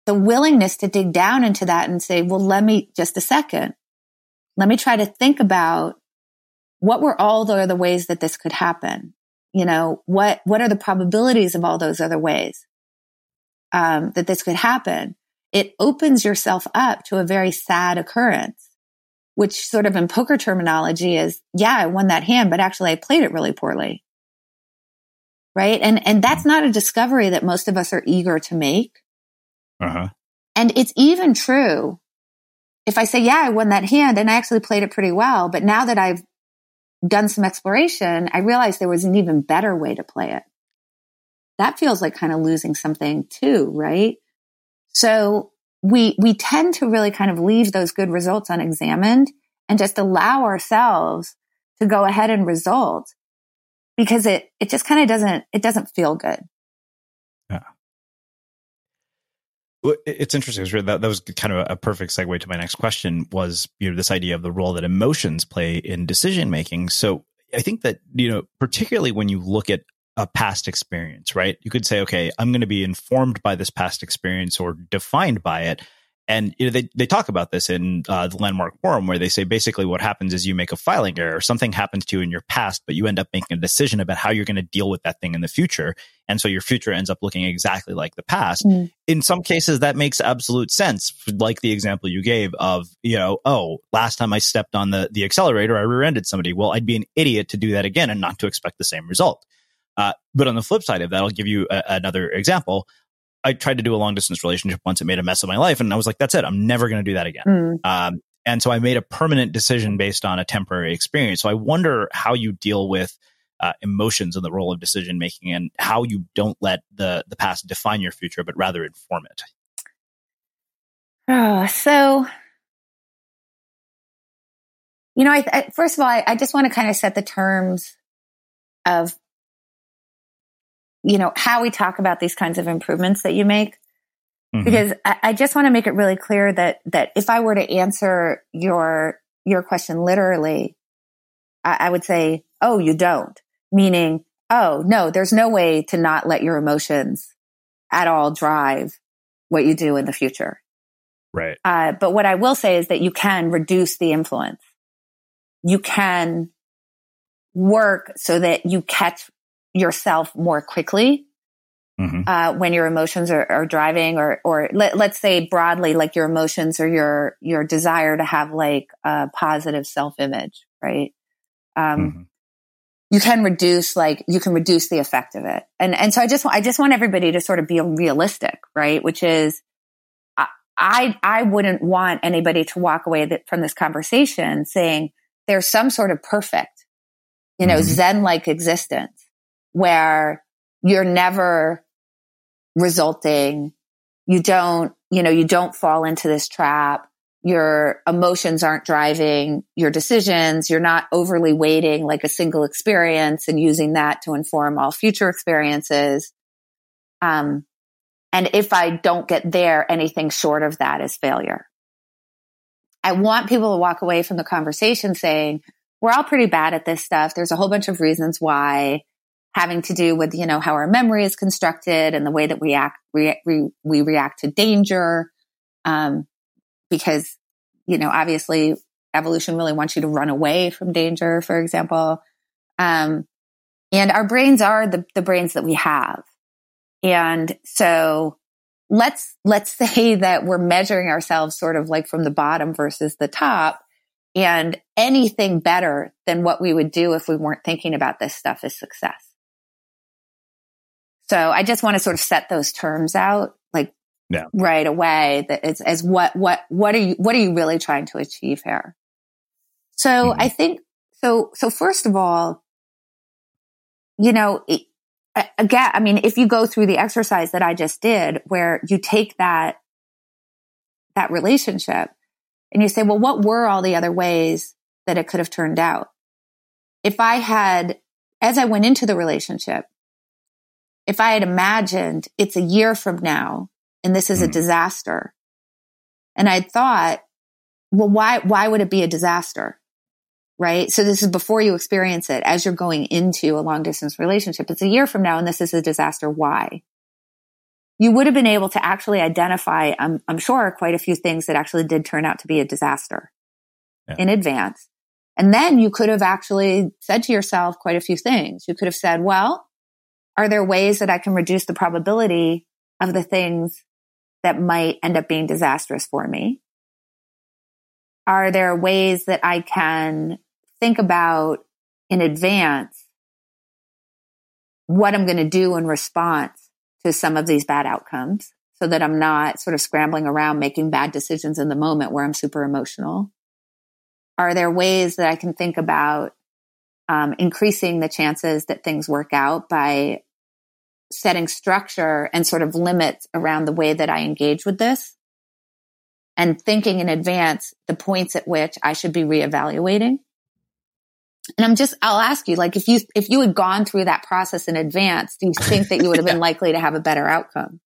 the willingness to dig down into that and say, well, let me just a second. Let me try to think about what were all the other ways that this could happen? You know, what, what are the probabilities of all those other ways, um, that this could happen? It opens yourself up to a very sad occurrence, which sort of in poker terminology is, yeah, I won that hand, but actually I played it really poorly. Right. And, and that's not a discovery that most of us are eager to make. Uh-huh. And it's even true if I say, yeah, I won that hand and I actually played it pretty well, but now that I've done some exploration, I realized there was an even better way to play it. That feels like kind of losing something too, right? So we, we tend to really kind of leave those good results unexamined and just allow ourselves to go ahead and result because it, it just kind of doesn't, it doesn't feel good. It's interesting. That, that was kind of a perfect segue to my next question was, you know, this idea of the role that emotions play in decision making. So I think that, you know, particularly when you look at a past experience, right? You could say, okay, I'm going to be informed by this past experience or defined by it. And you know, they, they talk about this in uh, the landmark forum where they say basically what happens is you make a filing error something happens to you in your past but you end up making a decision about how you're going to deal with that thing in the future and so your future ends up looking exactly like the past mm. in some cases that makes absolute sense like the example you gave of you know oh last time i stepped on the the accelerator i rear-ended somebody well i'd be an idiot to do that again and not to expect the same result uh, but on the flip side of that, I'll give you a, another example. I tried to do a long distance relationship once. It made a mess of my life. And I was like, that's it. I'm never going to do that again. Mm. Um, and so I made a permanent decision based on a temporary experience. So I wonder how you deal with uh, emotions in the role of decision making and how you don't let the, the past define your future, but rather inform it. Oh, so, you know, I, I first of all, I, I just want to kind of set the terms of you know, how we talk about these kinds of improvements that you make. Mm-hmm. Because I, I just want to make it really clear that, that if I were to answer your, your question literally, I, I would say, Oh, you don't. Meaning, Oh, no, there's no way to not let your emotions at all drive what you do in the future. Right. Uh, but what I will say is that you can reduce the influence. You can work so that you catch yourself more quickly mm-hmm. uh, when your emotions are, are driving or or let, let's say broadly like your emotions or your your desire to have like a positive self image right um, mm-hmm. you can reduce like you can reduce the effect of it and and so i just i just want everybody to sort of be realistic right which is I, I wouldn't want anybody to walk away that, from this conversation saying there's some sort of perfect, you know, mm-hmm. Zen like existence where you're never resulting. You don't, you know, you don't fall into this trap. Your emotions aren't driving your decisions. You're not overly weighting like a single experience and using that to inform all future experiences. Um, and if I don't get there, anything short of that is failure. I want people to walk away from the conversation saying, we're all pretty bad at this stuff. There's a whole bunch of reasons why having to do with, you know, how our memory is constructed and the way that we act, we, we, we react to danger. Um, because, you know, obviously evolution really wants you to run away from danger, for example. Um, and our brains are the, the brains that we have. And so let's, let's say that we're measuring ourselves sort of like from the bottom versus the top. And anything better than what we would do if we weren't thinking about this stuff is success. So I just want to sort of set those terms out like yeah. right away that it's as what, what, what are you, what are you really trying to achieve here? So mm-hmm. I think, so, so first of all, you know, it, again, I mean, if you go through the exercise that I just did where you take that, that relationship and you say, well, what were all the other ways that it could have turned out? If I had, as I went into the relationship, if I had imagined it's a year from now and this is mm. a hmm. disaster, and I thought, well, why, why would it be a disaster? Right. So this is before you experience it as you're going into a long distance relationship. It's a year from now and this is a disaster. Why? You would have been able to actually identify, I'm, I'm sure, quite a few things that actually did turn out to be a disaster yeah. in advance. And then you could have actually said to yourself quite a few things. You could have said, well, are there ways that I can reduce the probability of the things that might end up being disastrous for me? Are there ways that I can think about in advance what I'm going to do in response to some of these bad outcomes so that I'm not sort of scrambling around making bad decisions in the moment where I'm super emotional? Are there ways that I can think about um, increasing the chances that things work out by setting structure and sort of limits around the way that I engage with this and thinking in advance the points at which I should be reevaluating. And I'm just, I'll ask you, like, if you, if you had gone through that process in advance, do you think that you would have been likely to have a better outcome?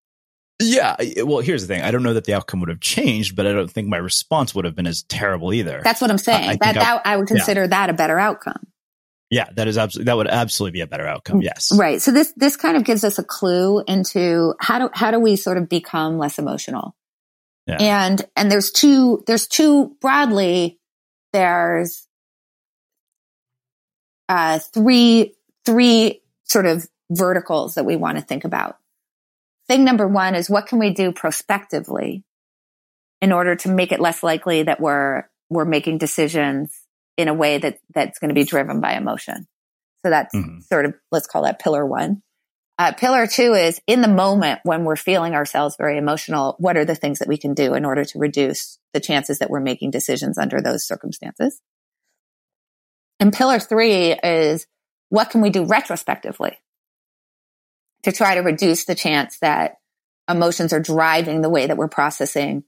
Yeah. Well, here's the thing. I don't know that the outcome would have changed, but I don't think my response would have been as terrible either. That's what I'm saying. Uh, that, that I would consider yeah. that a better outcome. Yeah, that is absolutely that would absolutely be a better outcome. Yes. Right. So this this kind of gives us a clue into how do how do we sort of become less emotional? Yeah. And, and there's two, there's two broadly, there's, uh, three, three sort of verticals that we want to think about. Thing number one is what can we do prospectively in order to make it less likely that we're, we're making decisions in a way that, that's going to be driven by emotion. So that's mm-hmm. sort of, let's call that pillar one. Uh, pillar two is in the moment when we're feeling ourselves very emotional, what are the things that we can do in order to reduce the chances that we're making decisions under those circumstances? And pillar three is what can we do retrospectively to try to reduce the chance that emotions are driving the way that we're processing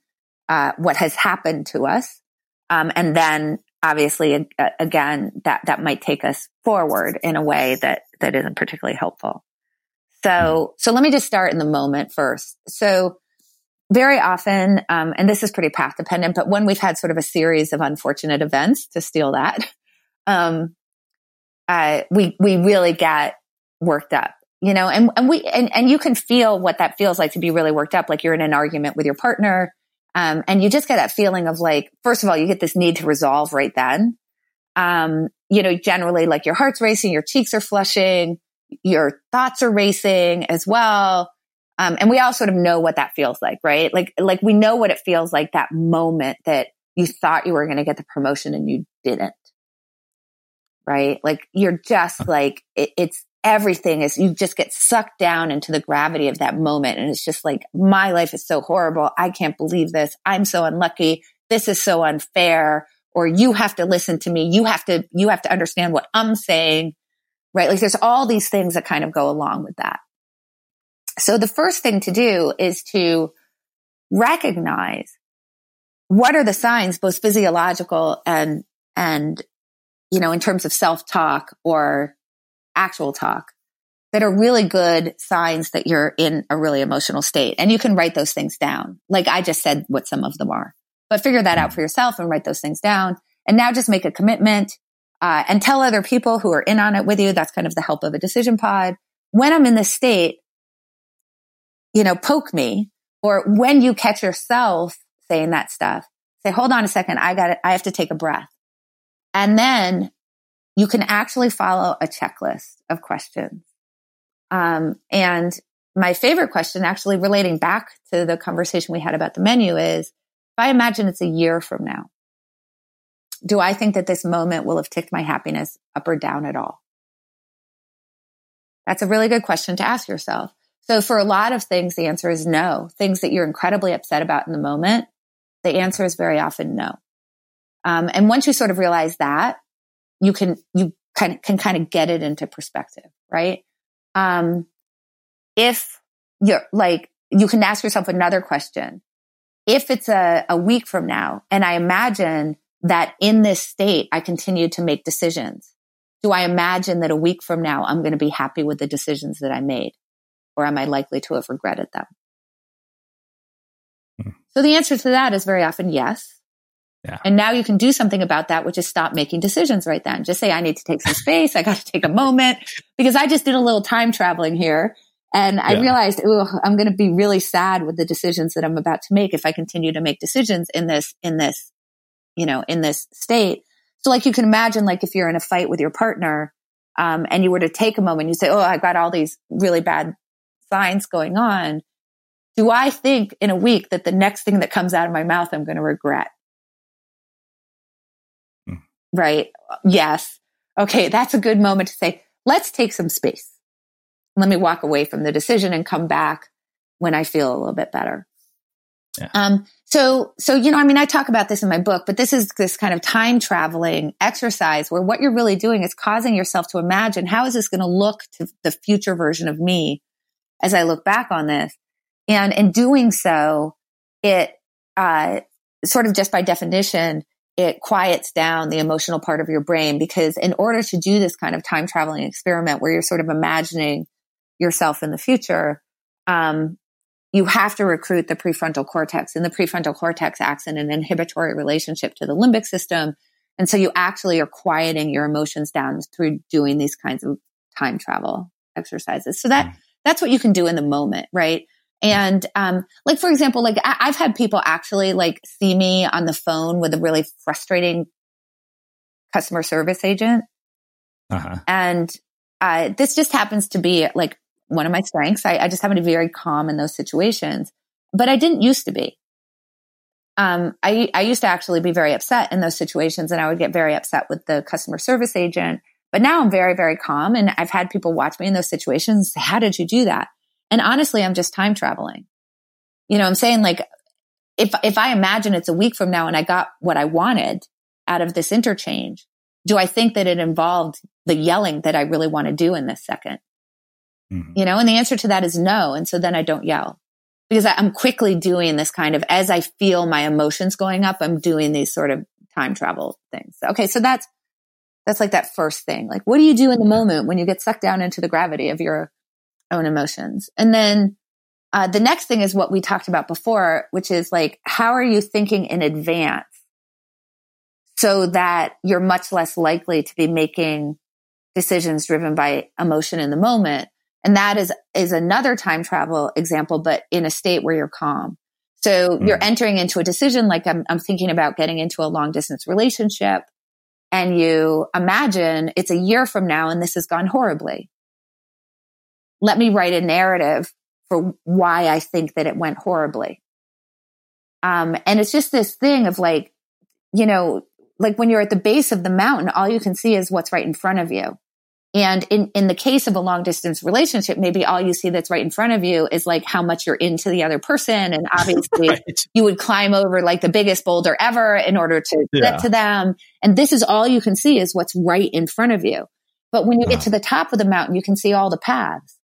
uh, what has happened to us. Um, and then obviously, uh, again, that, that might take us forward in a way that, that isn't particularly helpful. So, so let me just start in the moment first. So very often, um, and this is pretty path dependent, but when we've had sort of a series of unfortunate events to steal that, um, uh, we, we really get worked up, you know, and, and we, and, and you can feel what that feels like to be really worked up. Like you're in an argument with your partner. Um, and you just get that feeling of like, first of all, you get this need to resolve right then. Um, you know, generally like your heart's racing, your cheeks are flushing, your thoughts are racing as well. Um, and we all sort of know what that feels like, right? Like, like we know what it feels like that moment that you thought you were going to get the promotion and you didn't. Right? Like you're just like, it, it's everything is you just get sucked down into the gravity of that moment. And it's just like, my life is so horrible. I can't believe this. I'm so unlucky. This is so unfair. Or you have to listen to me. You have to, you have to understand what I'm saying right? Like there's all these things that kind of go along with that. So the first thing to do is to recognize what are the signs, both physiological and, and, you know, in terms of self talk or actual talk that are really good signs that you're in a really emotional state. And you can write those things down. Like I just said what some of them are, but figure that out for yourself and write those things down. And now just make a commitment uh, and tell other people who are in on it with you. That's kind of the help of a decision pod. When I'm in this state, you know, poke me or when you catch yourself saying that stuff, say, hold on a second. I got it. I have to take a breath. And then you can actually follow a checklist of questions. Um, and my favorite question actually relating back to the conversation we had about the menu is, if I imagine it's a year from now, do I think that this moment will have ticked my happiness up or down at all? That's a really good question to ask yourself. So for a lot of things, the answer is no. Things that you're incredibly upset about in the moment, the answer is very often no. Um, and once you sort of realize that, you can you kind of can kind of get it into perspective, right? Um, if you're like, you can ask yourself another question. If it's a, a week from now, and I imagine that in this state, I continue to make decisions? Do I imagine that a week from now, I'm going to be happy with the decisions that I made? Or am I likely to have regretted them? Hmm. So the answer to that is very often yes. Yeah. And now you can do something about that, which is stop making decisions right then. Just say, I need to take some space. I got to take a moment because I just did a little time traveling here. And I yeah. realized, oh, I'm going to be really sad with the decisions that I'm about to make if I continue to make decisions in this, in this you know, in this state. So like you can imagine, like if you're in a fight with your partner, um, and you were to take a moment, you say, Oh, I got all these really bad signs going on. Do I think in a week that the next thing that comes out of my mouth, I'm going to regret? Right. Yes. Okay. That's a good moment to say, let's take some space. Let me walk away from the decision and come back when I feel a little bit better. Yeah. Um, so, so, you know, I mean, I talk about this in my book, but this is this kind of time traveling exercise where what you're really doing is causing yourself to imagine how is this going to look to the future version of me as I look back on this. And in doing so, it, uh, sort of just by definition, it quiets down the emotional part of your brain because in order to do this kind of time traveling experiment where you're sort of imagining yourself in the future, um, you have to recruit the prefrontal cortex and the prefrontal cortex acts in an inhibitory relationship to the limbic system. And so you actually are quieting your emotions down through doing these kinds of time travel exercises. So that, mm. that's what you can do in the moment, right? And, um, like, for example, like I- I've had people actually like see me on the phone with a really frustrating customer service agent. Uh-huh. And, uh, this just happens to be like one of my strengths. I, I just happen to be very calm in those situations, but I didn't used to be. Um, I, I used to actually be very upset in those situations and I would get very upset with the customer service agent. But now I'm very, very calm. And I've had people watch me in those situations and say, how did you do that? And honestly, I'm just time traveling. You know, I'm saying like, if, if I imagine it's a week from now and I got what I wanted out of this interchange, do I think that it involved the yelling that I really want to do in this 2nd Mm-hmm. You know, and the answer to that is no. And so then I don't yell because I, I'm quickly doing this kind of, as I feel my emotions going up, I'm doing these sort of time travel things. Okay. So that's, that's like that first thing. Like, what do you do in the moment when you get sucked down into the gravity of your own emotions? And then, uh, the next thing is what we talked about before, which is like, how are you thinking in advance so that you're much less likely to be making decisions driven by emotion in the moment? And that is, is another time travel example, but in a state where you're calm. So Mm. you're entering into a decision, like I'm, I'm thinking about getting into a long distance relationship and you imagine it's a year from now and this has gone horribly. Let me write a narrative for why I think that it went horribly. Um, and it's just this thing of like, you know, like when you're at the base of the mountain, all you can see is what's right in front of you. And in, in the case of a long distance relationship, maybe all you see that's right in front of you is like how much you're into the other person. And obviously Right. you would climb over like the biggest boulder ever in order to Yeah. get to them. And this is all you can see is what's right in front of you. But when you get to the top of the mountain, you can see all the paths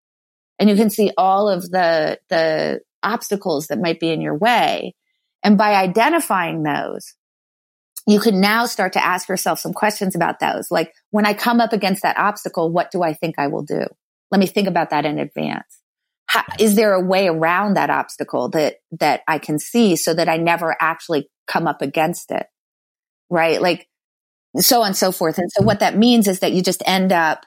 and you can see all of the, the obstacles that might be in your way. And by identifying those, you can now start to ask yourself some questions about those. Like when I come up against that obstacle, what do I think I will do? Let me think about that in advance. How, is there a way around that obstacle that, that I can see so that I never actually come up against it? Right? Like so on and so forth. And so what that means is that you just end up,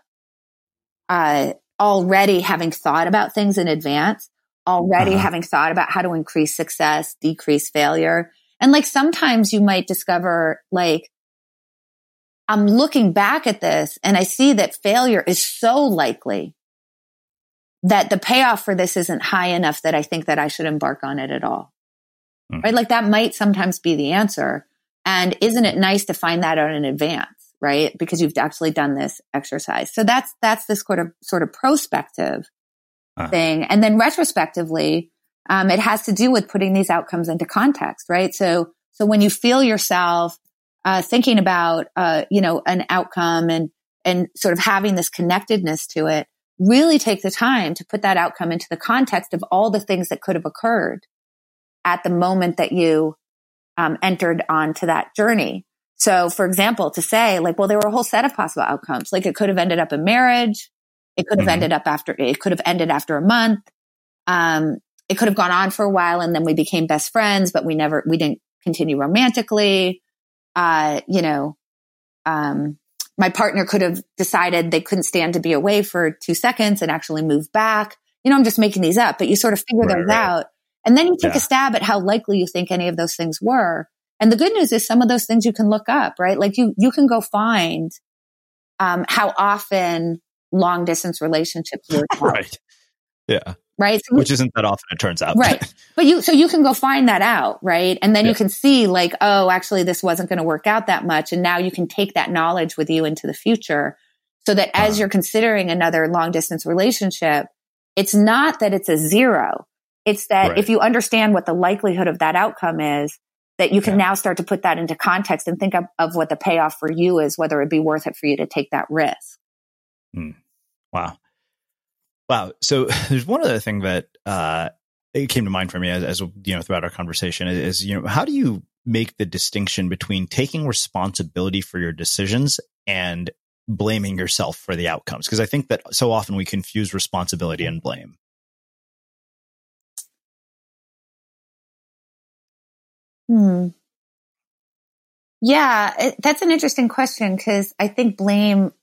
uh, already having thought about things in advance, already Uh-huh. having thought about how to increase success, decrease failure. And like sometimes you might discover like, I'm looking back at this and I see that failure is so likely that the payoff for this isn't high enough that I think that I should embark on it at all. Mhm. Right? Like that might sometimes be the answer. And isn't it nice to find that out in advance? Right? Because you've actually done this exercise. So that's, that's this sort of, sort of prospective Uh-huh. thing. And then retrospectively, um, it has to do with putting these outcomes into context, right? So, so when you feel yourself, uh, thinking about, uh, you know, an outcome and, and sort of having this connectedness to it, really take the time to put that outcome into the context of all the things that could have occurred at the moment that you, um, entered onto that journey. So, for example, to say like, well, there were a whole set of possible outcomes. Like it could have ended up in marriage. It could have Mhm. ended up after, it could have ended after a month. Um, it could have gone on for a while and then we became best friends, but we never, we didn't continue romantically. Uh, you know, um, my partner could have decided they couldn't stand to be away for two seconds and actually move back. You know, I'm just making these up, but you sort of figure Right, those right. out. And then you take Yeah. a stab at how likely you think any of those things were. And the good news is some of those things you can look up, right? Like you, you can go find, um, how often long distance relationships work out, Right. Yeah. right? So Which isn't that often, it turns out. Right. But you, so you can go find that out, right? And then Yeah. you can see like, oh, actually this wasn't going to work out that much. And now you can take that knowledge with you into the future so that as Uh-huh. you're considering another long distance relationship, it's not that it's a zero. It's that Right. if you understand what the likelihood of that outcome is, that you can Yeah. now start to put that into context and think of, of what the payoff for you is, whether it'd be worth it for you to take that risk. Wow. Wow. So there's one other thing that uh, it came to mind for me as, as you know throughout our conversation is, is you know how do you make the distinction between taking responsibility for your decisions and blaming yourself for the outcomes? Because I think that so often we confuse responsibility and blame. Hmm. Yeah, it, that's an interesting question because I think blame,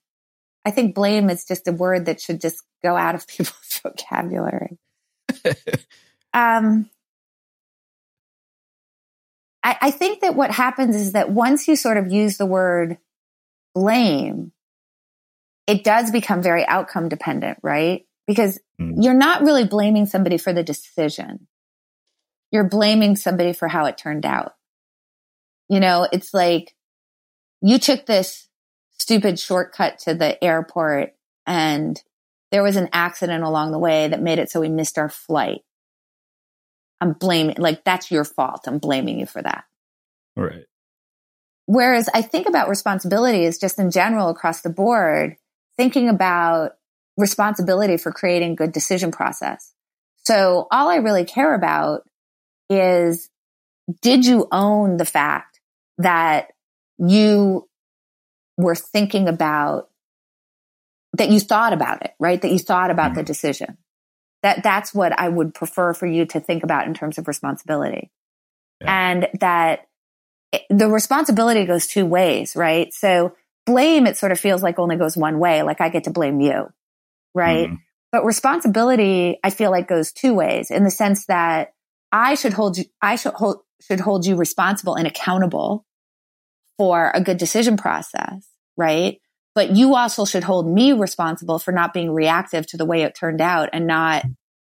I think blame is just a word that should just go out of people's vocabulary. um, I, I think that what happens is that once you sort of use the word blame, it does become very outcome dependent, right? Because mm. you're not really blaming somebody for the decision. You're blaming somebody for how it turned out. You know, it's like you took this stupid shortcut to the airport and there was an accident along the way that made it so we missed our flight. I'm blaming, like, that's your fault. I'm blaming you for that. Right. Whereas I think about responsibility is just in general across the board, thinking about responsibility for creating good decision process. So all I really care about is did you own the fact that you were thinking about that you thought about it, right? That you thought about mm-hmm. the decision. That that's what I would prefer for you to think about in terms of responsibility. Yeah. And that it, the responsibility goes two ways, right? So blame, it sort of feels like only goes one way. Like I get to blame you, right? Mm-hmm. But responsibility, I feel like goes two ways in the sense that I should hold you, I should hold, should hold you responsible and accountable for a good decision process, right? But you also should hold me responsible for not being reactive to the way it turned out and not,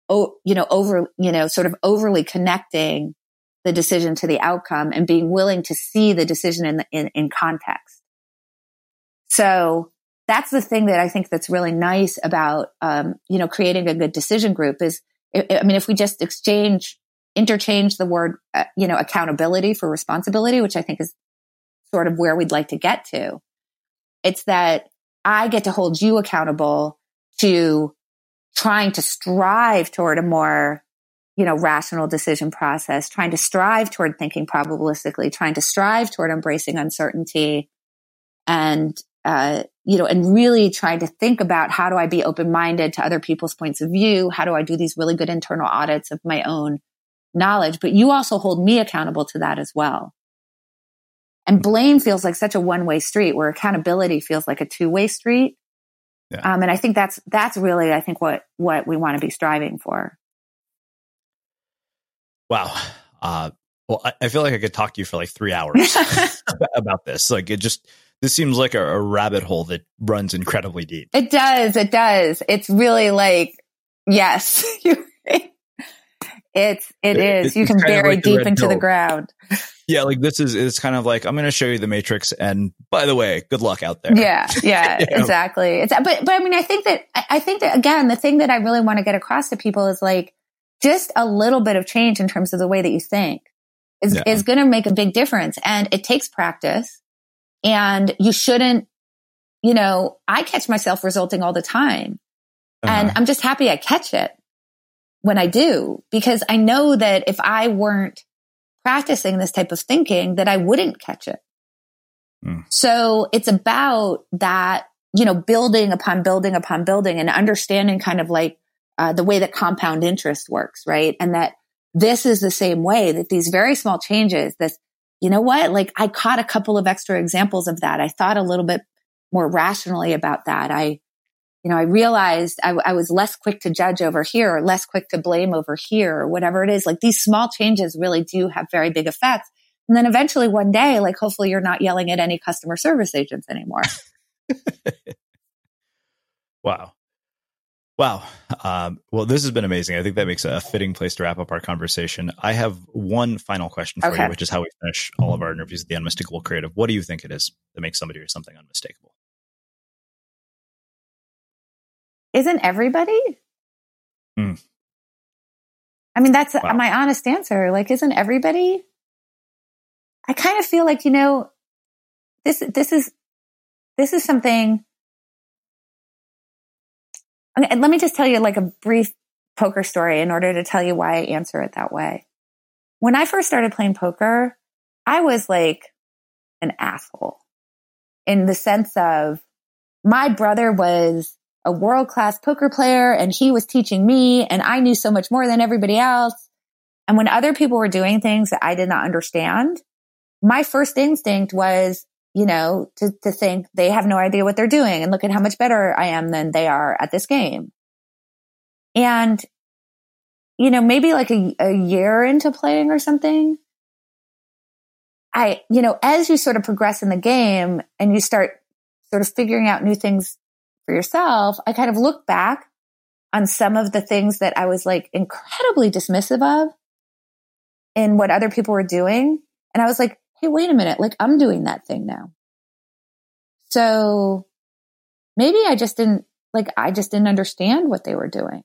oh, you know, over, you know, sort of overly connecting the decision to the outcome and being willing to see the decision in, the, in, in context. So that's the thing that I think that's really nice about, um, you know, creating a good decision group is, I mean, if we just exchange, interchange the word, uh, you know, accountability for responsibility, which I think is sort of where we'd like to get to. It's that I get to hold you accountable to trying to strive toward a more, you know, rational decision process, trying to strive toward thinking probabilistically, trying to strive toward embracing uncertainty and, uh, you know, and really trying to think about how do I be open minded to other people's points of view? How do I do these really good internal audits of my own knowledge? But you also hold me accountable to that as well. And blame feels like such a one way street where accountability feels like a two way street. Yeah. Um, and I think that's, that's really, I think what, what we want to be striving for. Wow. Uh, well, I, I, feel like I could talk to you for like three hours about this. Like it just, this seems like a, a rabbit hole that runs incredibly deep. It does. It does. It's really like, yes, it's, it, it is. You can bury like deep into the ground. Yeah, like this is it's kind of like I'm going to show you the Matrix, and by the way, good luck out there. Yeah, yeah, you know? exactly. It's but but I mean, I think that I think that again, the thing that I really want to get across to people is like just a little bit of change in terms of the way that you think is yeah. is going to make a big difference, and it takes practice, and you shouldn't. You know, I catch myself resulting all the time, uh-huh. and I'm just happy I catch it when I do because I know that if I weren't practicing this type of thinking that I wouldn't catch it. Mm. So it's about that, you know, building upon building upon building and understanding kind of like uh, the way that compound interest works, right? And that this is the same way that these very small changes, this, you know what? Like I caught a couple of extra examples of that. I thought a little bit more rationally about that. I you know, I realized I, I, was less quick to judge over here or less quick to blame over here or whatever it is. Like these small changes really do have very big effects. And then eventually one day, like hopefully you're not yelling at any customer service agents anymore. wow. Wow. Um, well, this has been amazing. I think that makes a fitting place to wrap up our conversation. I have one final question for okay. you, which is how we finish all of our interviews at the Unmistakable Creative. What do you think it is that makes somebody or something unmistakable? Isn't everybody? Mm. I mean, that's wow. my honest answer. Like, isn't everybody? I kind of feel like, you know, this, this is, this is something. Okay, let me just tell you like a brief poker story in order to tell you why I answer it that way. When I first started playing poker, I was like an asshole in the sense of my brother was a world class poker player and he was teaching me and I knew so much more than everybody else. And when other people were doing things that I did not understand, my first instinct was, you know, to, to think they have no idea what they're doing and look at how much better I am than they are at this game. And you know, maybe like a, a year into playing or something, I, you know, as you sort of progress in the game and you start sort of figuring out new things for yourself, I kind of look back on some of the things that I was like incredibly dismissive of in what other people were doing. And I was like, Hey, wait a minute. Like I'm doing that thing now. So maybe I just didn't like, I just didn't understand what they were doing.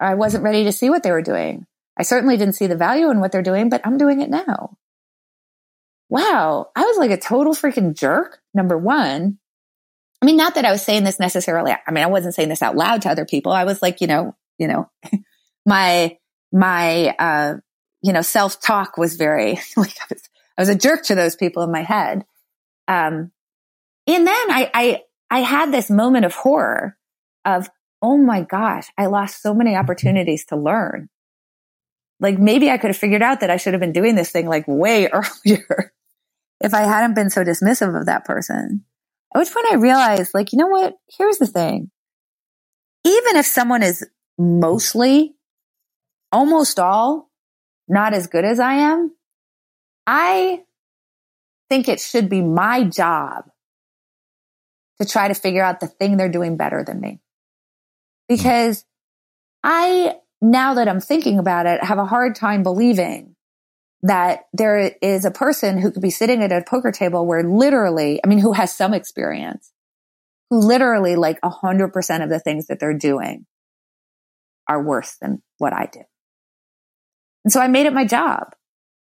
I wasn't ready to see what they were doing. I certainly didn't see the value in what they're doing, but I'm doing it now. Wow. I was like a total freaking jerk. Number one. I mean, not that I was saying this necessarily. I mean, I wasn't saying this out loud to other people. I was like, you know, you know, my, my, uh, you know, self talk was very like I was, I was a jerk to those people in my head. Um, and then I, I, I had this moment of horror of, oh my gosh, I lost so many opportunities to learn. Like maybe I could have figured out that I should have been doing this thing like way earlier if I hadn't been so dismissive of that person. At which point I realized, like, you know what? Here's the thing. Even if someone is mostly, almost all, not as good as I am, I think it should be my job to try to figure out the thing they're doing better than me. Hmm. Because I, now that I'm thinking about it, have a hard time believing that there is a person who could be sitting at a poker table where literally, I mean, who has some experience, who literally like a hundred percent of the things that they're doing are worse than what I do. And so I made it my job.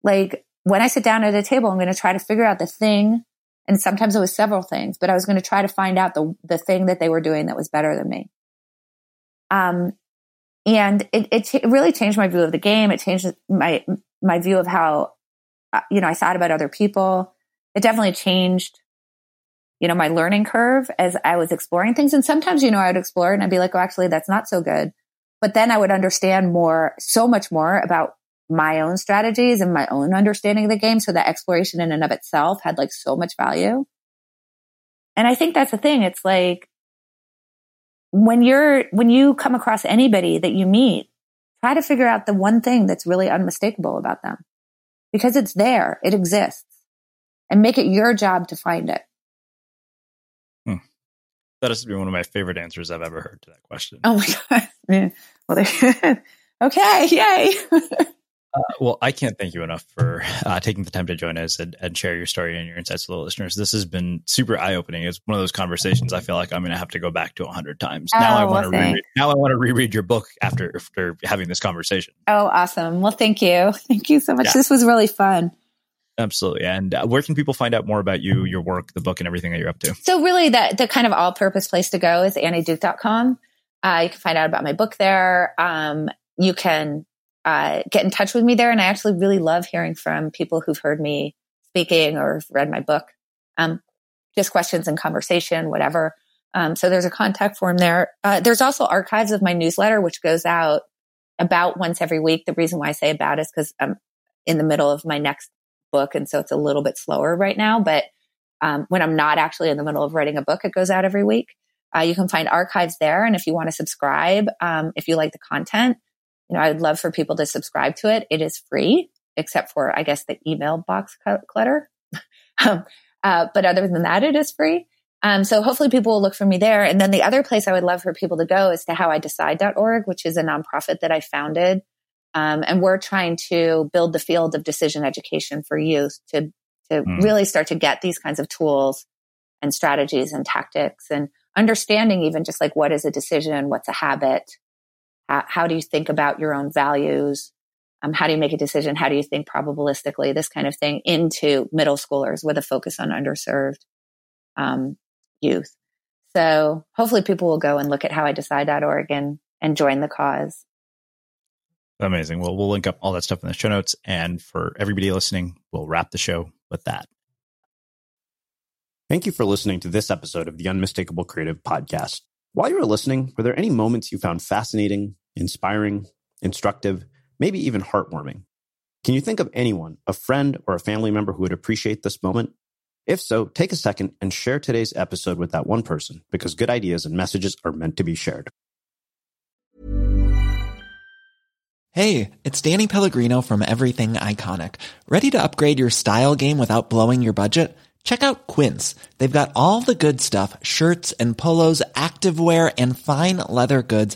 Like when I sit down at a table, I'm going to try to figure out the thing. And sometimes it was several things, but I was going to try to find out the, the thing that they were doing that was better than me. Um, and it, it, it really changed my view of the game. It changed my, my view of how, uh, you know, I thought about other people. It definitely changed, you know, my learning curve as I was exploring things. And sometimes, you know, I would explore and I'd be like, oh, actually, that's not so good. But then I would understand more, so much more about my own strategies and my own understanding of the game. So that exploration in and of itself had like so much value. And I think that's the thing. It's like when you're, when you come across anybody that you meet, try to figure out the one thing that's really unmistakable about them because it's there. It exists and make it your job to find it. Hmm. That has to be one of my favorite answers I've ever heard to that question. Oh my God. Yeah. Well, okay. Yay. Uh, well, I can't thank you enough for uh, taking the time to join us and, and, share your story and your insights with the listeners. This has been super eye opening. It's one of those conversations I feel like I'm going to have to go back to a hundred times. Oh, now I want to reread. Now I want to reread your book after after having this conversation. Oh, awesome! Well, thank you, thank you so much. Yeah. This was really fun. Absolutely. And uh, where can people find out more about you, your work, the book, and everything that you're up to? So, really, the the kind of all purpose place to go is annieduke.com. Uh, you can find out about my book there. Um, you can uh, get in touch with me there. And I actually really love hearing from people who've heard me speaking or read my book. Um, just questions and conversation, whatever. Um, so there's a contact form there. Uh, there's also archives of my newsletter, which goes out about once every week. The reason why I say about is because I'm in the middle of my next book. And so it's a little bit slower right now. But um, when I'm not actually in the middle of writing a book, it goes out every week. Uh, you can find archives there. And if you want to subscribe, um, if you like the content, you know, I would love for people to subscribe to it. It is free, except for, I guess, the email box clutter. um, uh, but other than that, it is free. Um, so hopefully people will look for me there. And then the other place I would love for people to go is to howidecide.org, which is a nonprofit that I founded. Um, and we're trying to build the field of decision education for youth to, to mm. really start to get these kinds of tools and strategies and tactics and understanding even just like what is a decision, what's a habit, how, how do you think about your own values? Um, how do you make a decision? How do you think probabilistically? This kind of thing into middle schoolers with a focus on underserved um, youth. So hopefully people will go and look at howidecide.org and, and join the cause. Amazing. Well, we'll link up all that stuff in the show notes. And for everybody listening, we'll wrap the show with that. Thank you for listening to this episode of the Unmistakable Creative Podcast. While you were listening, were there any moments you found fascinating, inspiring, instructive, maybe even heartwarming? Can you think of anyone, a friend or a family member who would appreciate this moment? If so, take a second and share today's episode with that one person because good ideas and messages are meant to be shared. Hey, it's Danny Pellegrino from Everything Iconic. Ready to upgrade your style game without blowing your budget? Check out Quince. They've got all the good stuff, shirts and polos, activewear and fine leather goods,